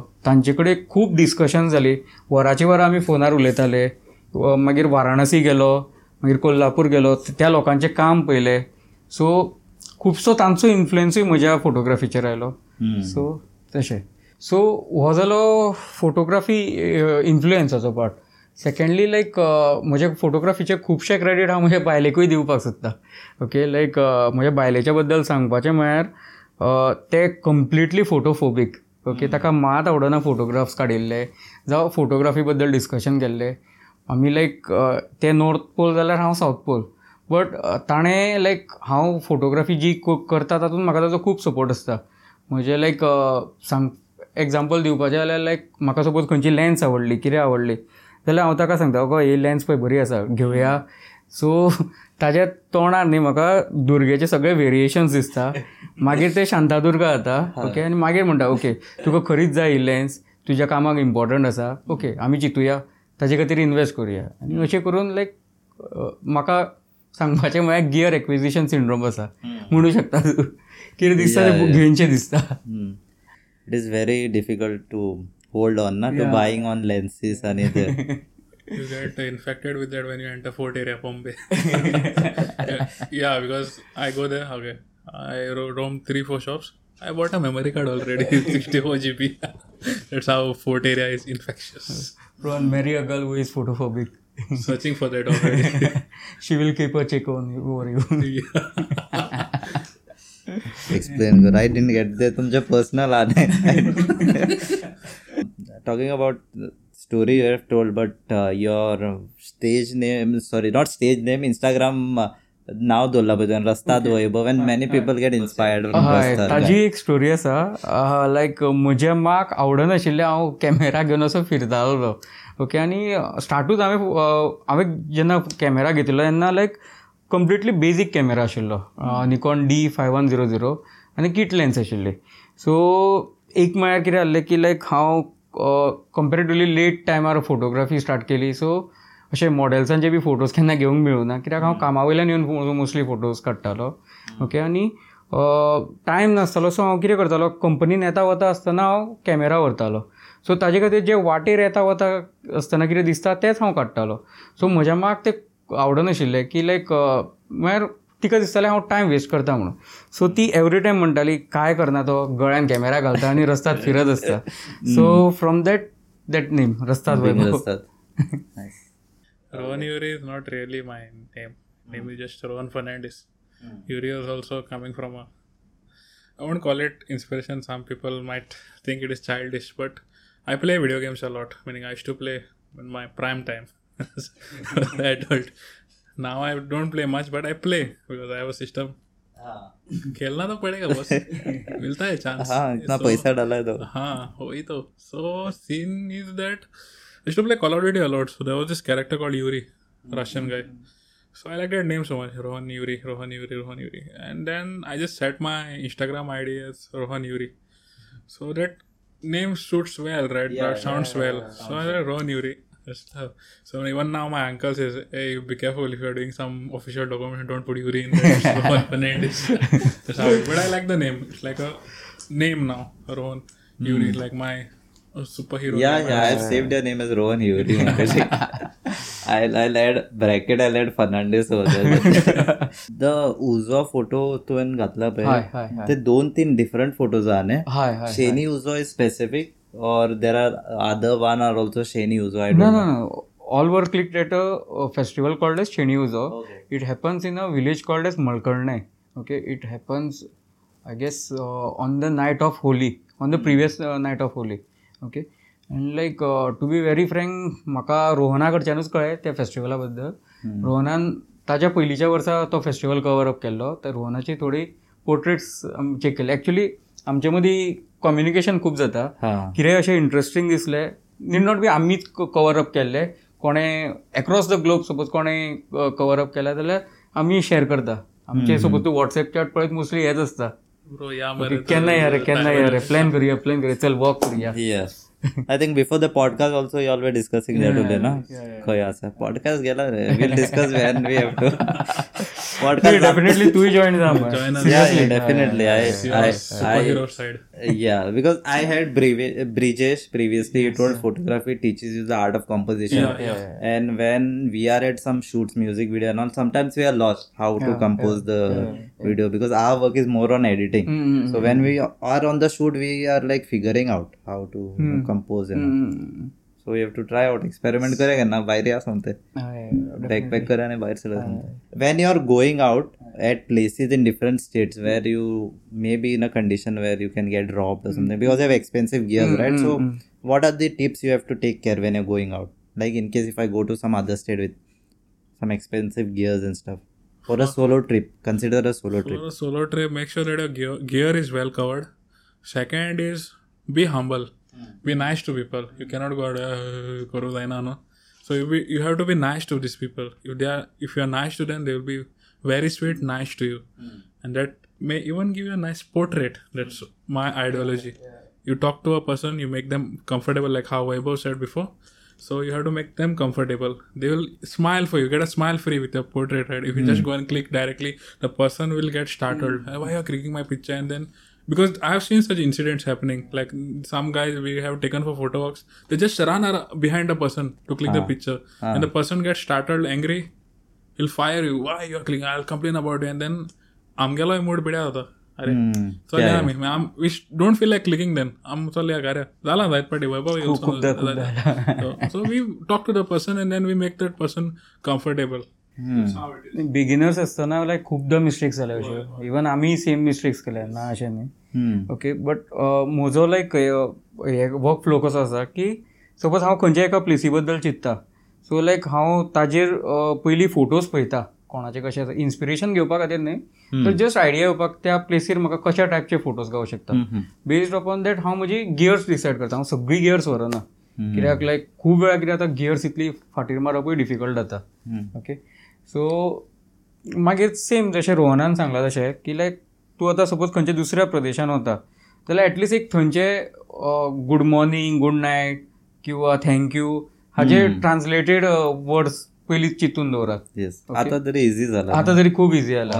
खूप डिस्कशन झाली वरांची वर आमी फोनार उलयताले मागीर वाराणसी गेलो मागीर कोल्हापूर गेलो त्या लोकांचे काम पहिले सो खुबसो तांचो इन्फ्लुएन्सूय म्हज्या फोटोग्राफीचेर आयलो सो तशें सो हो जालो फोटोग्राफी इन्फ्लुएन्साचो पार्ट सेकेंडली लाईक म्हजे फोटोग्राफीचे खूपशे क्रेडीट हांव म्हज्या बायलेकूय दिवपाक सोदता ओके लायक म्हज्या बायलेच्या बद्दल सांगपाचें म्हळ्यार uh, ते कंप्लिटली फोटोफोबीक ओके ताका मात आवडना फोटोग्राफ्स काडिल्ले जावं फोटोग्राफी बद्दल डिस्कशन केल्ले आमी लायक uh, ते नॉर्थ पोल जाल्यार हांव साऊथ पोल बट ताणें लायक हांव फोटोग्राफी जी करता तातूंत म्हाका ताचो खूब सपोर्ट आसता म्हजें लायक सांग एग्जाम्पल दिवपाचें जाल्यार लायक म्हाका सपोज खंयची लेन्स आवडली कितें आवडली जाल्यार हांव ताका सांगता गो ही लेन्स पळय बरी आसा घेवया सो ताज्या तोंडार न्ही म्हाका दुर्गेचे सगळे वेरिएशन्स दिसता मागीर ते शांतादुर्गा जाता ओके आनी मागीर म्हणटा ओके तुका खरीच जाय ही लेन्स तुज्या कामाक इम्पॉर्टंट आसा ओके आमी चिंतुया ताजे खातीर इन्वेस्ट करुया आनी अशें करून लायक म्हाका सांगपाचें म्हळ्यार गियर एक्विजिशन सिंड्रोम आसा म्हणू शकता तूं कितें दिसता घेवनशें दिसता it is very difficult to hold on na, yeah. to buying on lenses and either. you get infected with that when you enter Fort Area, Bombay. yeah, because I go there, okay. I roam three, four shops. I bought a memory card already, 64 GB. That's how Fort Area is infectious. Bro, and marry a girl who is photophobic. Searching for that already. she will keep a check on you, over you. Yeah. Explain कर I didn't get ते तुमच्या personal talking about story you have told, but uh, your stage name, sorry, not stage name, Instagram uh, नाव दोल्ला भजन रस्ता okay. दोयबो when many people get inspired हय ताजी एक स्टोरी आसा लायक म्हजे माक आवडनाशिल्लें हांव कॅमेरा घेवन असो फिरतालो ओके आणि स्टार्टूच हांवें हांवें जेन्ना कॅमेरा घेतिल्लो तेन्ना लायक कम्प्लिटली बेजीक कॅमेरा आशिल्लो Nikon D five one zero zero आनी किट लेन्स आशिल्ली सो एक म्हळ्यार कितें जाल्लें की लायक हांव कम्पेरेटिवली लेट टायमार फोटोग्राफी स्टार्ट केली सो असे मॉडेल्सांचे बी फोटोज केन्ना घेवंक ना कित्याक हांव कामा वयल्यान येवन मोस्टली फोटोज काडटालो ओके आनी टायम नासतालो सो हांव कितें करतालो कंपनीन येता वता आसतना हांव कॅमेरा व्हरतालो सो ताजे खातीर जे वाटेर येता वता आसतना कितें दिसता तेंच हांव काडटालो सो म्हज्या माक तें आवडनाशिल्लें की लायक म्हळ्यार तिका दिसता हा टायम वेस्ट करता म्हणून सो ती एवरी टायम म्हणताली काय करणार गळ्यान कॅमेरा घालता आनी रस्ता फिरत आसता so from that that name रात Rohan is not really my name name is just Rohan फर्नंडीस is also coming from I won't call it inspiration some people might think it is ish but I play video games a lot mini I ish to my my prime adult Now I don't play much, but I play because I have a system. खेलना तो पड़ेगा बस मिलता है chance हाँ इतना पैसा डाला है तो हाँ वही तो so scene is that I used to play Call of Duty a lot. So there was this character called Yuri, Russian guy. So I liked that name so much, Rohan Yuri, Rohan Yuri, Rohan Yuri. And then I just set my Instagram ID as Rohan Yuri. So that name suits well, right? that sounds well. So I said Rohan Yuri. That's tough. So even now, my uncle says, "Hey, be careful if you are doing some official document. Don't put urine. in the name is." but I like the name. It's like a name now. Rohan mm. Urine, like my superhero. Yeah, name. yeah. I yeah. saved your name as Rohan Yuri, I I'll add bracket. I'll add Fernandez over there. the उजवा photo तुवें घातला पळय ते दोन तीन different different photos ने शेनी Uzo is specific. or there are other one are also Sheni Uzo. I don't no, know. No, no, All were clicked at a, a festival called as Sheni Uzo. Okay. It happens in a village called as Malkarne. Okay, it happens, I guess, uh, on the night of Holi, on the previous uh, night of Holi. Okay. And like to be very frank म्हाका रोहना कडच्यानूच कळ्ळें त्या फेस्टिवला बद्दल रोहनान ताच्या पयलींच्या वर्सा तो festival cover up केल्लो तर रोहनाची थोडी पोर्ट्रेट्स चेक केले ॲक्च्युली आमचे मदीं कम्युनिकेशन खूप जाता कितें अशें इंट्रस्टींग दिसलें नीड नॉट बी आमीच कवर अप केल्ले कोणें एक्रॉस द ग्लोब सपोज कोणें कवर अप केला जाल्यार आमी शेअर करता आमचे सपोज तूं वॉट्सएप चॅट पळयत मोस्टली हेच आसता केन्ना या रे केन्ना या रे प्लॅन करूया प्लॅन करूया चल वॉक करूया I think before the podcast also you always discussing that उलय ना खंय आसा पॉडकास्ट गेला रे will discuss when we have to podcast definitely two join Rama join us yeah, yeah definitely I, I, superhero side yeah because I had Brijesh previously he told photography teaches you the art of composition yeah, yeah. and when we are at some shoots music video and all sometimes we are lost how to compose the video because our work is more on editing mm, mm, so mm, when we are on the shoot we are like figuring out how to hmm. compose and hmm, hmm, so you have to try out experiment करे ना बाहेर या सोमते backpack करे बाहेर सगळं सांगते when you are going out at places in different states where you may be in a condition where you can get drop something because you have expensive gear right so what are the tips you have to take care when you going out like in case if I go to some other state with some expensive gears in stuff for a solo trip consider a solo trip solo trip make sure gear is well covered second is be humble be nice to people you cannot go uh, so you, be, you have to be nice to these people if they are if you are nice to them they will be very sweet nice to you mm. and that may even give you a nice portrait that's my ideology yeah, yeah. you talk to a person you make them comfortable like how Weibo said before so you have to make them comfortable they will smile for you get a smile free with your portrait right if you mm. just hmm. go and click directly the person will get startled mm. why are you clicking my picture and then because I have seen such incidents happening. Like some guys we have taken for photo walks, they just run ar- behind a person to click the picture, and the person gets startled, angry. He'll fire you. Why you are clicking? I'll complain about you. And then आमगेलो mood पिड्या जाता अरे चलया आमी आम we don't feel like clicking then आम चलया कार्य जाला जायत पाटी Vaibhav so we talk to the person and then we make that person comfortable beginners असतना लायक खुबदां मिस्टेक्स जाल्या अश्यो इवन आमी सेम मिस्टेक्स केल्या ना अशें न्ही hmm. ओके बट म्हजो लायक हे वर्क फ्लो कसो आसा की सपोज हांव खंयच्या एका प्लेसी बद्दल चिंत्ता सो लायक हांव ताजेर uh, पयलीं फोटोज पळयता कोणाचे कशें आसा इन्स्पिरेशन घेवपा खातीर न्ही तर जस्ट आयडिया येवपाक त्या प्लेसीर म्हाका कशा टायपचे फोटोज गावं शकता बेस्ड अपॉन दॅट हांव म्हजी गियर्स डिसायड करता हांव सगळीं गियर्स व्हरना कित्याक लायक खूब वेळा कितें जाता गियर्स इतली फाटीर मारपूय डिफिकल्ट जाता ओके सो मागीर सेम जशें रोहनान सांगला तशें की लायक तू आता सपोज खंयच्या दुसऱ्या प्रदेशान वता जाल्यार एटलिस्ट एक थंयचे गूड मॉर्निंग गूड नायट किंवा थँक्यू हाजे ट्रान्सलेटेड वर्ड्स पयलींच चिंतून दवरात आतां तरी इझी झाला आतां तरी खूब इझी जाला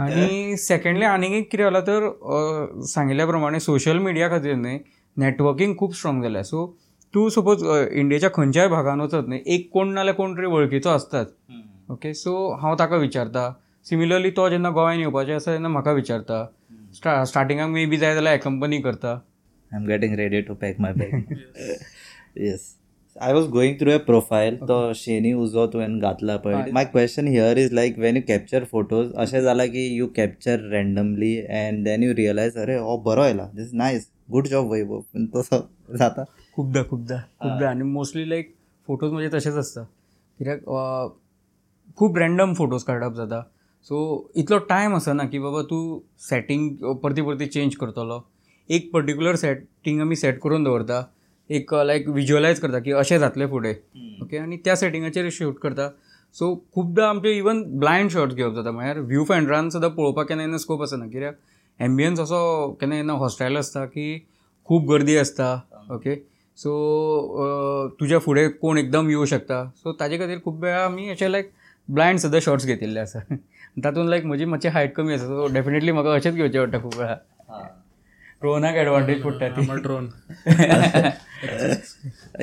आनी सेकेंडली आनीक एक कितें जालां तर सांगिल्ल्या प्रमाणे सोशल मिडिया खातीर न्ही नेटवर्कींग खूब स्ट्रॉंग जाल्या सो तूं सपोज इंडियेच्या खंयच्याय भागान वचत न्ही एक कोण नाल्यार कोण तरी वळखीचो आसताच ओके सो हांव ताका विचारता सिमिलरली तो जेन्ना गोंयांत येवपाचें आसा तेन्ना म्हाका विचारता स्टा स्टार्टिंगाक मे बी जाय जाल्यार कंपनी करता I am getting ready to pack my bag yes I was going through a profile तो शेनी उजो तुवें घातला पण my question here is like when you capture photos असे झाला की you capture randomly and then you realise अरे हो बरो येला this nice good job Vaibhav पण तसं जाता खूपदा खूपदा खूपदा आणि मोस्टली लाईक फोटोज म्हणजे तसेच असतात कित्याक खूप रँडम फोटोज काढप जाता सो इतलो टायम आसना की बाबा तू सेटिंग परती परती चेंज करतलो एक पर्टिक्युलर सेटिंग आमी सेट करून दवरता एक लायक uh, विज्युअलायज करता की अशें जातलें फुडें ओके आनी त्या सेटिंगाचेर शूट करता सो खुबदां आमचे इवन ब्लायंड शॉट्स घेवप जाता म्हळ्यार व्ह्यू फायंडरान सुद्दां पळोवपाक केन्ना केन्ना स्कोप आसना कित्याक एम्बियन्स असो केन्ना केन्ना हॉस्टायल आसता की खूब गर्दी आसता ओके सो तुज्या फुडें कोण एकदम येऊ शकता सो ताजे खातीर खूब वेळा आमी अशें लायक ब्लायंड सुद्दां शॉर्ट्स घेतिल्ले आसा तातूंत लायक म्हजी मातशी हायट कमी आसा सो डेफिनेटली म्हाका अशेंच घेवचें पडटा खूब वेळा ड्रोनाक एडवांटेज पडटा ती drone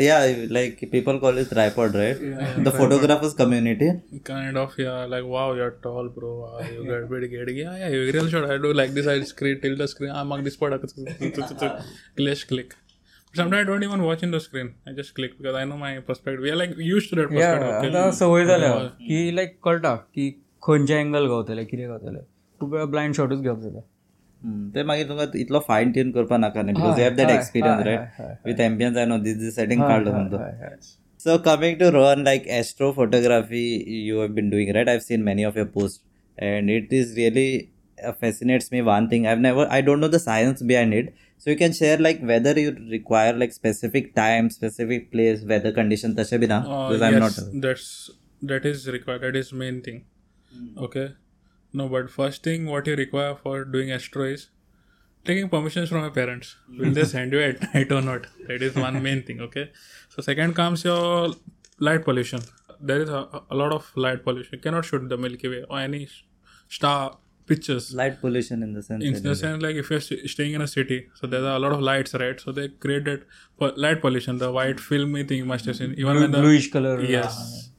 yeah like people call is tripod right the photographers community kind of yeah like wow you are tall bro you get bit get yeah yeah real shot I do like this I screen till the screen this पडक clash click Sometimes I don't even watch in the screen. I just click because I know my perspective. We are like used सवय जाल्या की लायक कळटा की खंयचे angle गावतले कितें गावतले खूप वेळा ब्लायंड शॉटूच घेवप जाता ते मागीर तुमकां इतलो फायन ट्यून करपा नाका न्ही because have that experience right with ambience I know this this setting काडलो म्हणून so coming to run like astro photography you have been doing right I seen many of your post and it is really fascinates me one thing I never I don't know the science behind it So you can share like whether you require like specific time, specific place, weather condition, tashe bhi na, because I'm not. That is required. That is main thing. Hmm. Okay. No, but first thing what you require for doing astro is taking permissions from your parents. Hmm. Will they send you at night or not? That is one main thing. Okay. So second comes your light pollution. There is a lot of light pollution. You cannot shoot the Milky Way or any star pictures light pollution in the sense in the sense like if you're staying in a city so there are a lot of lights right so they created po- light pollution the white filmy thing you must have seen even Blue, when the bluish color uh, yes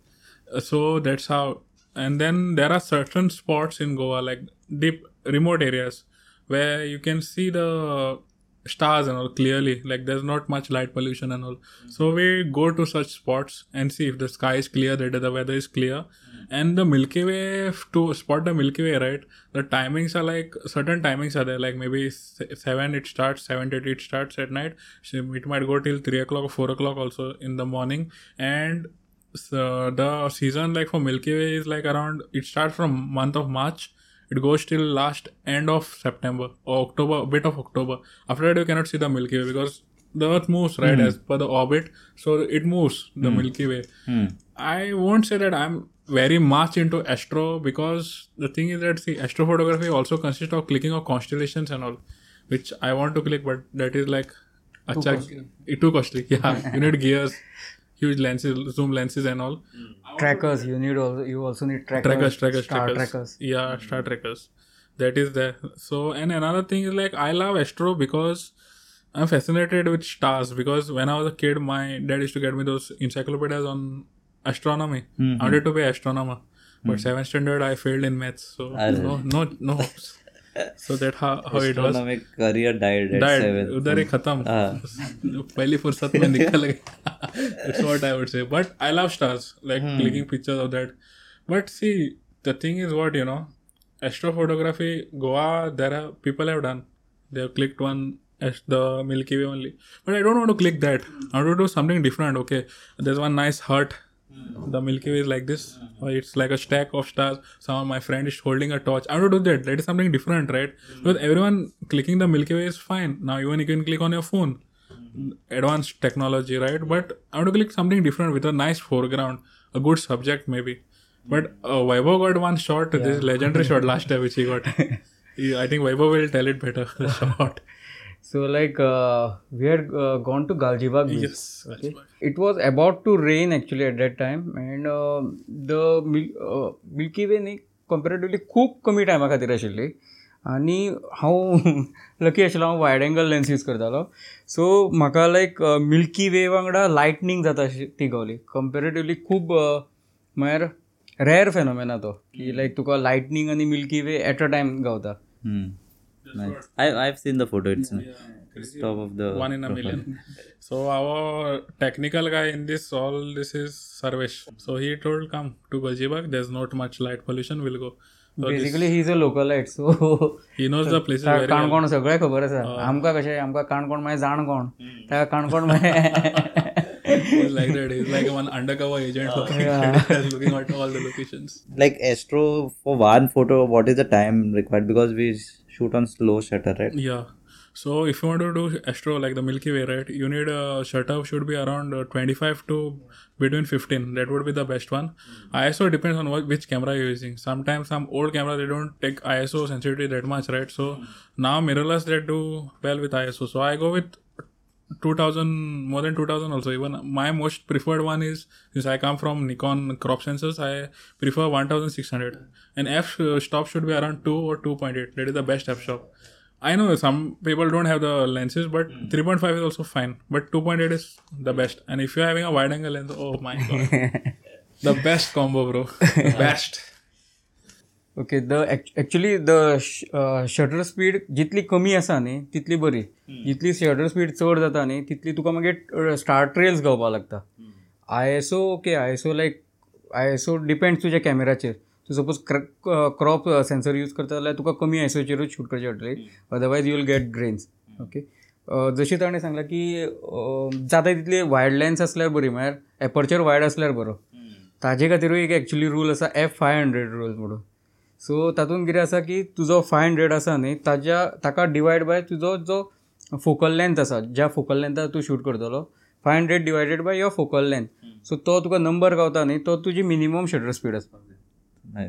uh, so that's how and then there are certain spots in goa like deep remote areas where you can see the stars and all clearly like there's not much light pollution and all mm-hmm. so we go to such spots and see if the sky is clear That the weather is clear mm-hmm. And the Milky Way, to spot the Milky Way, right? The timings are like certain timings are there, like maybe seven it starts, seven to eight starts at night. So it might go till three o'clock or four o'clock also in the morning. And so uh, the season like for Milky Way is like around it starts from month of March it goes till last end of September or October, bit of October. After that, you cannot see the Milky Way because the Earth moves right mm. as per the orbit, so it moves the mm. Milky Way. Mm. I won't say that I'm very much into astro because the thing is that the astrophotography also consists of clicking of constellations and all which i want to click but that is like too acha, costly. too costly yeah you need gears huge lenses zoom lenses and all mm. trackers you need also you also need trackers trackers trackers star trackers, trackers. yeah mm. star trackers that is there so and another thing is like i love astro because i'm fascinated with stars because when i was a kid my dad used to get me those encyclopedias on astronomy. Mm-hmm. I wanted to be an astronomer. But mm standard, I failed in maths. So, no, no, no hopes. that was हा how it was career died died उधर khatam. खत्म fursat mein में निकल That's what I would say. But I love stars. Like, like clicking pictures of that. But, see, the thing is what, you know, astrophotography goa there are people have done they have clicked one as the milky way only but i don't want to click that i want to do something different okay there's one nice hut Hmm. the Milky Way is like this, or hmm. it's like a stack of stars. Some of my friend is holding a torch. I want to do that. That is something different, right? Hmm. Because everyone clicking the Milky Way is fine. Now even you can click on your phone. Advanced technology, right? But I want to click something different with a nice foreground, a good subject maybe. But uh, Weibo got one shot, yeah. this legendary shot last time which he got. I think Weibo will tell it better. The shot. So like we we gone to Galgibag okay it was okay? To rain about to rain actually at the milky way uh, the uh, खूप कमी टायमा खातीर आशिल्ली आणि हांव lucky आशिल्लो हांव wide angle lens use करतालो सो म्हाका लायक मिल्की वे वांगडा लायटनींग जाता ती गावली कंपेरेटिवली खूब म्हळ्यार रेअर फेनोमेना तो की लायक hmm. तुका लायटनींग आणि milky way at a time गावता hmm. Nice. I I've seen the photo. It's, it's top of the one in a profile. million. So our technical guy in this all this is Sarvesh. So he told come to Galjibag. There's not much light pollution. We'll go. So this, basically he is a localite so he knows the places very well. Canacona सगळें खबर आसा आमकां कशें आमकां काणकोण मागीर जाणकोण ताका काणकोण मागीर He's like that. He's like one undercover agent looking, looking at all the locations. Like Astro for one photo, what is the time required? Because we shoot on slow shutter, right? Yeah. So if you want to do astro like the Milky Way, right, you need a shutter should be around uh, 25 to between 15. That would be the best one. Hmm. ISO depends on what, which camera you're using. Sometimes some old camera they don't take ISO sensitivity that much, right? So hmm. now mirrorless they do well with ISO. So I go with 2000 more than 2000 also even my most preferred one is since i come from nikon crop sensors i prefer 1600 and f uh, stop should be around 2 or 2.8 that is the best f stop i know some people don't have the lenses but hmm. 3.5 is also fine but 2.8 is the best and if you're having a wide angle lens oh my god the best combo bro best okay the actually the shutter speed जितली कमी आसा न्ही तितली बरी जितली shutter speed चड जाता न्ही तितली तुका मागीर स्टार्ट ट्रेल्स गावपाक लागता I S O okay I S O like I S O depends तुज्या कॅमेराचेर तूं सपोज क्रॉप सेन्सर यूज करता जाल्यार तुका कमी आय एस शूट करचें पडटली otherwise you will get grains okay जशें ताणें सांगलां की uh, जाता तितली वायड लेन्स आसल्यार बरी म्हळ्यार एपर्चर वायड आसल्यार बरो ताजे खातीरूय एक एक्चुली रूल आसा एफ फाय हंड्रेड रूल म्हणून सो तातूंत कितें आसा की तुजो फाय हंड्रेड आसा न्ही ताज्या ताका डिवायड बाय तुजो जो फोकल लेंथ आसा ज्या फोकल लेंथार तूं शूट करतलो five hundred divided by your focal length so तो तुका नंबर गावता न्ही तो तुजी मिनिमम शटर स्पीड आसपाक जाय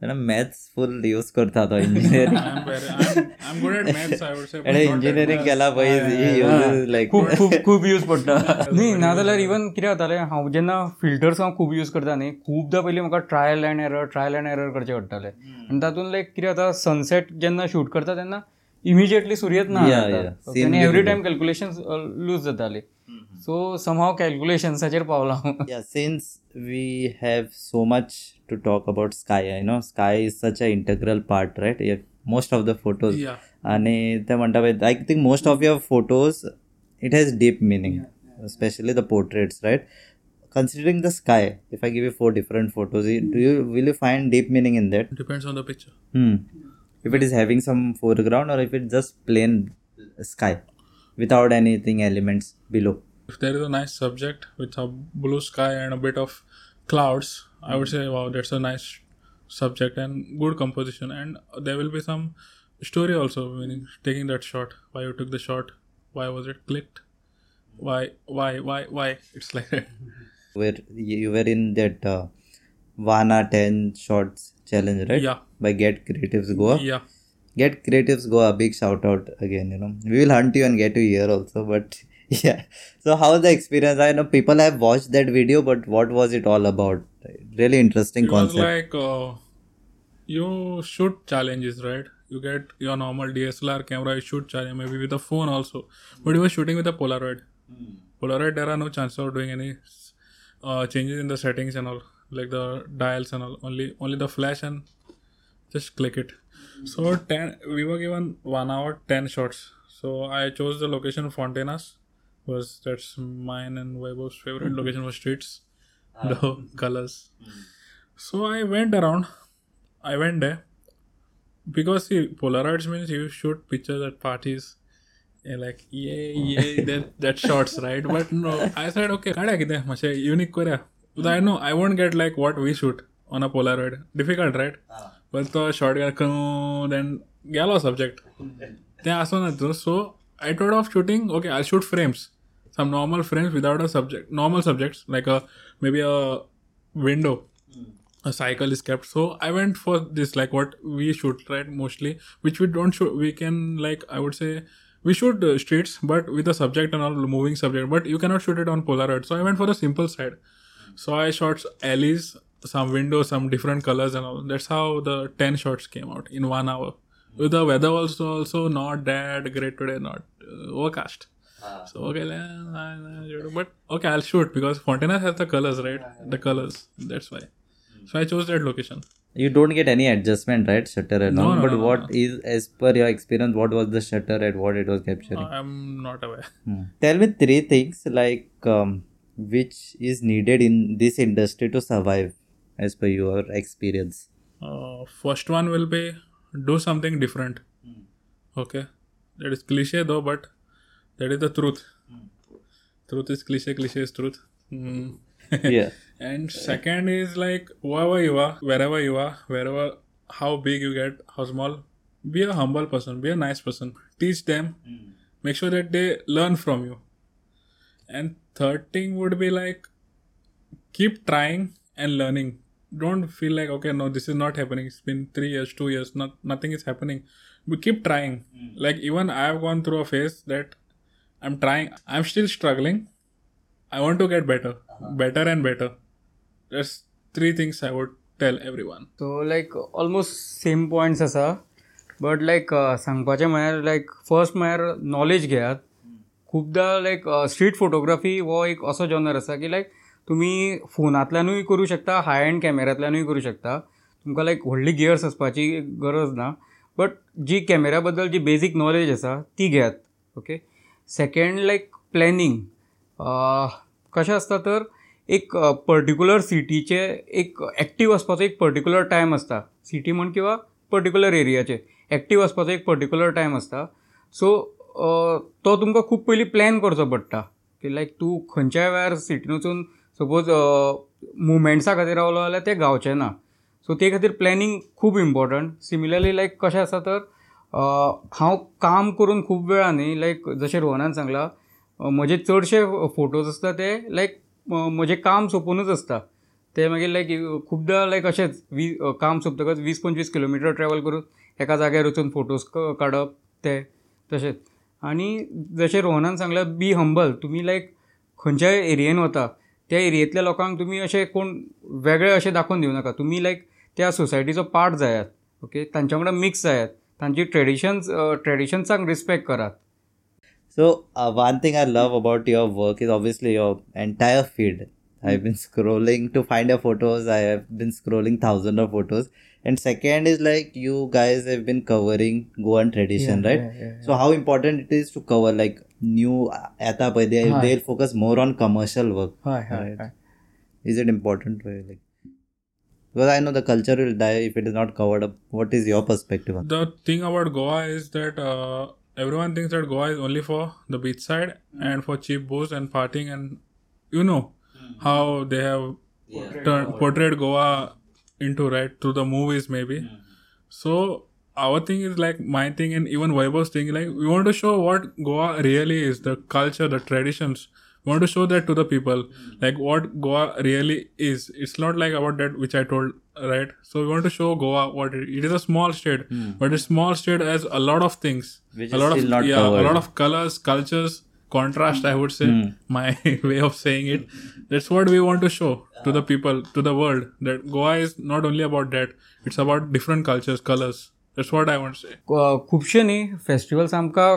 त्यांना मॅथ्स फुल यूज करता इंजिनिअरिंग इंजिनियरिंग केला पाहिजे खूप खूप यूज पडटा न्ही ना जाल्यार इवन कितें जातालें हांव जेन्ना फिल्टर्स हांव खूब यूज करता न्ही खुबदां पयलीं म्हाका trial and error trial and error करचें पडटालें आनी तातूंत लायक कितें जाता सनसेट जेन्ना शूट करता तेन्ना इमिजिएटली सूर्यच ना आनी एवरी टायम कॅल्क्युलेशन लूज जाताली सो सम हांव कॅल्क्युलेशन्साचेर पावला since we have so much to talk about sky you know sky is such an integral part right most of the photos yeah. and i think most of your photos it has deep meaning yeah, yeah, especially the portraits right considering the sky if i give you four different photos do you will you find deep meaning in that depends on the picture hmm. if it is having some foreground or if it's just plain sky without anything elements below if there is a nice subject with a blue sky and a bit of clouds I would say, wow, that's a nice subject and good composition. And there will be some story also, meaning taking that shot, why you took the shot, why was it clicked, why, why, why, why? It's like that. Where you were in that uh, Vana 10 shots challenge, right? Yeah. By Get Creatives Goa. Yeah. Get Creatives Goa, big shout out again, you know. We will hunt you and get you here also, but yeah. So, how was the experience? I know people have watched that video, but what was it all about? really interesting it concept like uh, you shoot challenges right you get your normal dslr camera you shoot challenge maybe with a phone also but you were shooting with a polaroid mm. polaroid there are no chances of doing any uh, changes in the settings and all like the dials and all only only the flash and just click it so 10 we were given 1 hour 10 shots so i chose the location fontanas because that's mine and Weibo's favorite mm-hmm. location for streets the colors so I went around. I went there because see, Polaroids means you shoot pictures at parties. And like yeah yeah that that shots right but no I said okay काड्या कितें मातशें unique करुया Because I know I won't get like what we shoot on a Polaroid. Difficult, right? But the shot got then गेलो subject. तें आसूं ना तूं so I thought of shooting okay I'll shoot frames some normal frames without a subject normal subjects like a maybe a window hmm. a cycle is kept so i went for this like what we should try mostly which we don't show we can like i would say we shoot uh, streets but with a subject and all moving subject but you cannot shoot it on polaroid so i went for the simple side so i shot alleys some windows some different colors and all that's how the 10 shots came out in one hour with hmm. the weather also also not that great today not uh, overcast Ah. so okay, but okay, I'll shoot because Fontana has the colors, right? The colors. That's why. So I chose that location. You don't get any adjustment, right? Shutter no, no, But no, what no. is, as per your experience, what was the shutter at what it was capturing? Uh, I'm not aware. Hmm. Tell me three things like um, which is needed in this industry to survive, as per your experience. Uh, first one will be do something different. Hmm. Okay, that is cliche though, but that is the truth. Hmm. Truth is cliche, cliche is truth. Mm. yeah. and second is like whoever you are, wherever you are, wherever how big you get, how small, be a humble person, be a nice person. Teach them. Mm. Make sure that they learn from you. And third thing would be like keep trying and learning. Don't feel like okay, no, this is not happening. It's been three years, two years, not nothing is happening. We keep trying. Mm. Like even I've gone through a phase that I am trying I am still struggling I want to get better better and better just three things I what tell everyone so like almost same points असा but like सांगपाचें म्हणजे like first म्हणजे knowledge घेयात खुबदां like street photography हो एक असो genre असा की लाईक तुम्ही फोनांतल्यानूय करू शकता हाय एंड कॅमेरांतल्यानूय करू शकता तुमकां लाईक व्हडली गियर्स आसपाची गरज ना बट जी कॅमेरा जी बेजीक नॉलेज आसा ती घेयात okay okay? Second like planning कशें आसता तर एक पर्टिक्युलर सिटीचे एक एक्टीव वचपाचो एक पर्टिक्युलर टायम आसता सिटी म्हण किंवा पर्टिक्युलर एरियाचे एक्टीव वचपाचो एक पर्टिक्युलर टायम आसता सो तो तुमकां खूब पयलीं प्लॅन करचो पडटा की लायक तूं खंयच्याय वेळार सिटीन वचून सपोज मुवमेंट्सा खातीर रावलो जाल्यार तें ना सो ते खातीर प्लॅनिंग खूब इम्पॉर्टंट सिमिलरली लायक कशें आसा तर हांव काम करून खूब न्ही लायक जशें रोहनान सांगलां म्हजे चडशे फोटोज आसता ते लायक म्हजें काम सोंपूनच आसता ते मागीर लायक खुबदां लायक अशेंच वी काम सोंपतकच वीस पंचवीस किलोमिटर ट्रॅवल करून एका जाग्यार वचून फोटोज काडप ते तशेंच आनी जशें रोहनान सांगलां बी हंबल तुमी लायक खंयच्याय एरियेन वता त्या एरियेंतल्या लोकांक तुमी अशें कोण वेगळें अशें दाखोवन दिवं नाका तुमी लायक त्या सोसायटीचो पार्ट जायात ओके तांच्या वांगडा मिक्स जायात तांची ट्रेडिशन्स ट्रेडिशन्सांक रिस्पेक्ट करात So uh, one thing I love about your work is obviously your entire feed. I've been scrolling to find your photos. I have been scrolling thousands of photos. And second is like you guys have been covering Goan tradition, Yeah, right? yeah, yeah, So how important it is to cover like new आता पळय they Hi. they'll focus more on commercial work. हय हय Right. हय Is it important for you? Like because i know the culture will die if it is not covered up what is your perspective on the thing about goa is that uh, everyone thinks that goa is only for the beach side and for cheap booze and partying and you know mm-hmm. how they have yeah. portrayed, turned, goa. portrayed goa into right through the movies maybe mm-hmm. so our thing is like my thing and even Vaibhav's thing like we want to show what Goa really is the culture the traditions we want to show that to the people like what goa really is it's not like about that which i told right so we want to show goa what it, it is a small state but a small state has a lot of things Which a is lot of still not yeah covered. a lot of colors cultures contrast i would say my way of saying it that's what we want to show to the people to the world that goa is not only about that it's about different cultures colors that's what i want to say क- खुबशे न्ही festivals आमकां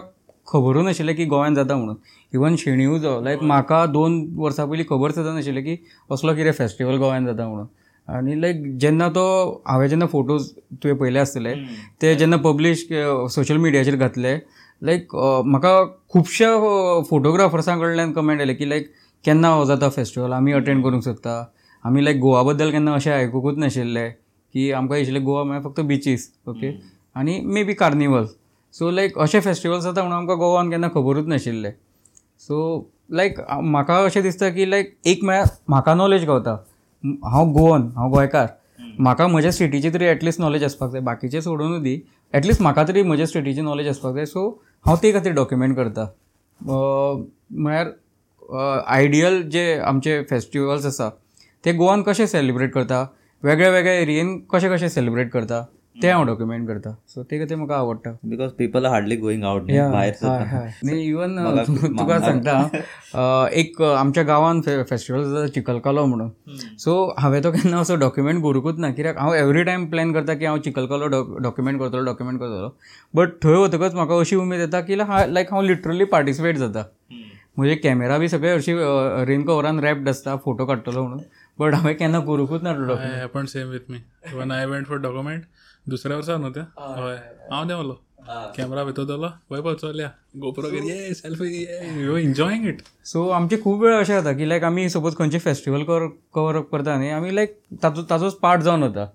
खबरूच नाशिल्ले की गोंयांत जाता म्हणून इवन शेणी उजो लायक म्हाका दोन वर्सां पयलीं खबर सुद्दां नाशिल्लें की असलो कितें फेस्टिवल गोंयान जाता म्हणून आनी लायक जेन्ना तो हांवें जेन्ना फोटोज तुवें पयले आसतले ते जेन्ना पब्लीश सोशल मिडियाचेर घातले लायक म्हाका खुबश्या फोटोग्राफर्सां कडल्यान कमेंट आयले की लायक केन्ना हो जाता फेस्टिवल आमी अटेंड करूंक सोदता आमी लायक गोवा बद्दल केन्ना अशें आयकुकूच नाशिल्लें की आमकां येशिल्लें गोवा म्हळ्यार फक्त बिचीस ओके आनी maybe carnival so like अशे फेस्टिवल्स जाता म्हणून आमकां गोवान केन्ना खबरूच नाशिल्लें सो लायक म्हाका अशें दिसता की लायक एक म्हळ्यार म्हाका नॉलेज गावता हांव गोवन हांव गोंयकार म्हाका म्हज्या स्टेटीची तरी एटलिस्ट नॉलेज आसपाक जाय बाकीचे सोडून दी एटलिस्ट म्हाका तरी म्हज्या स्टेटीची नॉलेज आसपाक जाय सो हांव ते खातीर डॉक्युमेंट करता म्हळ्यार आयडियल जे आमचे फेस्टिवल्स आसा ते गोवान कशे सेलिब्रेट करता वेगळ्या वेगळ्या एरियेन कशे कशे सेलिब्रेट करता ते हांव डॉक्युमेंट करता सो ते खातीर म्हाका आवडटा because people are hardly going out भायर इवन तुका सांगता एक आमच्या गांवांत फेस्टिवल जाता चिकलकालो म्हणून सो हांवें तो केन्ना असो डॉक्युमेंट करूंकूच ना कित्याक हांव एवरी टायम प्लॅन करता की हांव चिकलकालो डॉक्युमेंट करतलो डॉक्युमेंट करतलो बट थंय वतकच म्हाका अशी उमेद येता की लायक हांव लिटरली पार्टिसिपेट जाता म्हजे कॅमेरा बी सगळे हरशी रेन कवरान रॅप्ड असता फोटो काडटलो म्हणून बट हांवें केन्ना करूंकूच ना डॉक्युमेंट पण same with me one I went for document दुसऱ्या वर्सा न्हू होय हय देंवलो कॅमेरा भितर दोलो वयपा चलया गोप्रो ये selfie you enjoying it so आमचे खूप वेळ अशें जाता की लायक आम्ही सपोज खंयचे फेस्टिवल कवर कवर करता न्ही आमी लायक ताचो ताचोच पार्ट जावन वता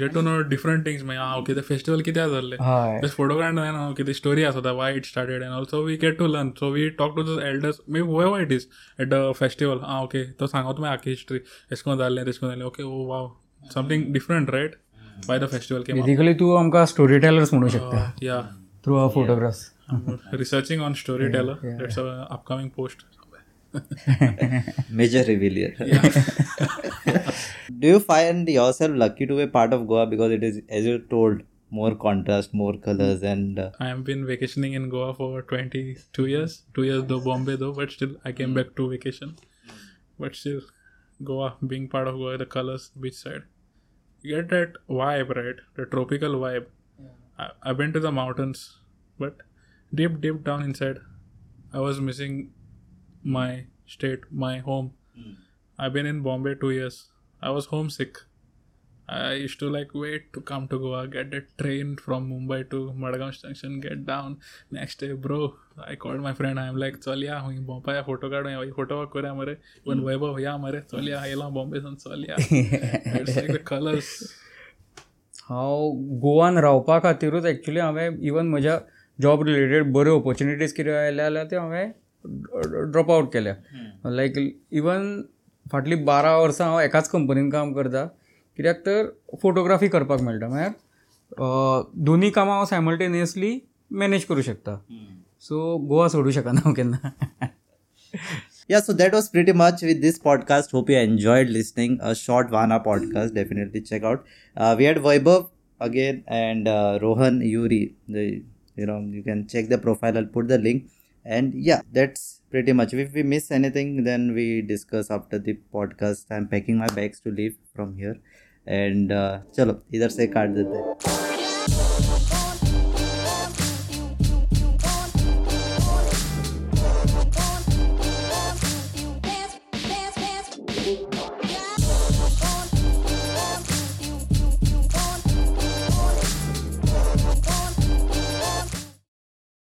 get to know different things मागीर हांव कितें फेस्टिवल कित्याक जाल्लें जस्ट फोटो काड जायना हांव कितें स्टोरी आसा why it started and also we get to learn so we talk to the elders मे वय why it is at the festival ah okay तो सांगा तुम्ही आखी हिस्ट्री एशकोन झाले तेशकोन झाले okay oh wow something different right by the festival came basically तू आमकां स्टोरी टेलर्स म्हणू शकता या through our photographs researching on story Major reveal Do you find yourself lucky to be part of Goa because it is, as you told, more contrast, more colors, and I have been vacationing in Goa for 22 years. Two years though Bombay though, but still I came back to vacation. But still, Goa being part of Goa, the colors, beach side. get that vibe, right? The tropical vibe. Yeah. I, I went to the mountains, but deep, deep down inside, I was missing my state, my home. Mm. I've been in Bombay two years. I was homesick. I used to like wait to come to Goa gate the train from Mumbai to Madgaon junction get down. Next day bro I call my friend I like, चल या हुई Bombay photo काढू या photo work करूया मरे पण वैभव hmm. या मरे चल या आयला बॉम्बे सन चल या कलर्स हांव गोवान रावपा खातीरूच एक्चुली हांवें इवन म्हज्या जॉब रिलेटेड बऱ्यो ऑपॉर्च्युनिटीज कितें आयल्या जाल्यार त्यो हांवें ड्रॉप आवट केल्या लायक इवन फाटलीं बारा वर्सां हांव एकाच कंपनीन काम करता कित्याक तर फोटोग्राफी करपाक मेळटा म्हळ्यार दोनूय कामां हांव सायमल्टेनियसली मॅनेज करूं शकता सो गोवा सोडू शकना हांव केन्ना या so that was pretty much with this podcast hope you enjoyed listening a short one podcast definitely check out we had Vaibhav again and Rohan Yuri you know you can check the profile I'll put the link and yeah that's pretty much if we miss anything then we discuss after the podcast I am packing my bags to leave from here and चलो इधर से काट देते हैं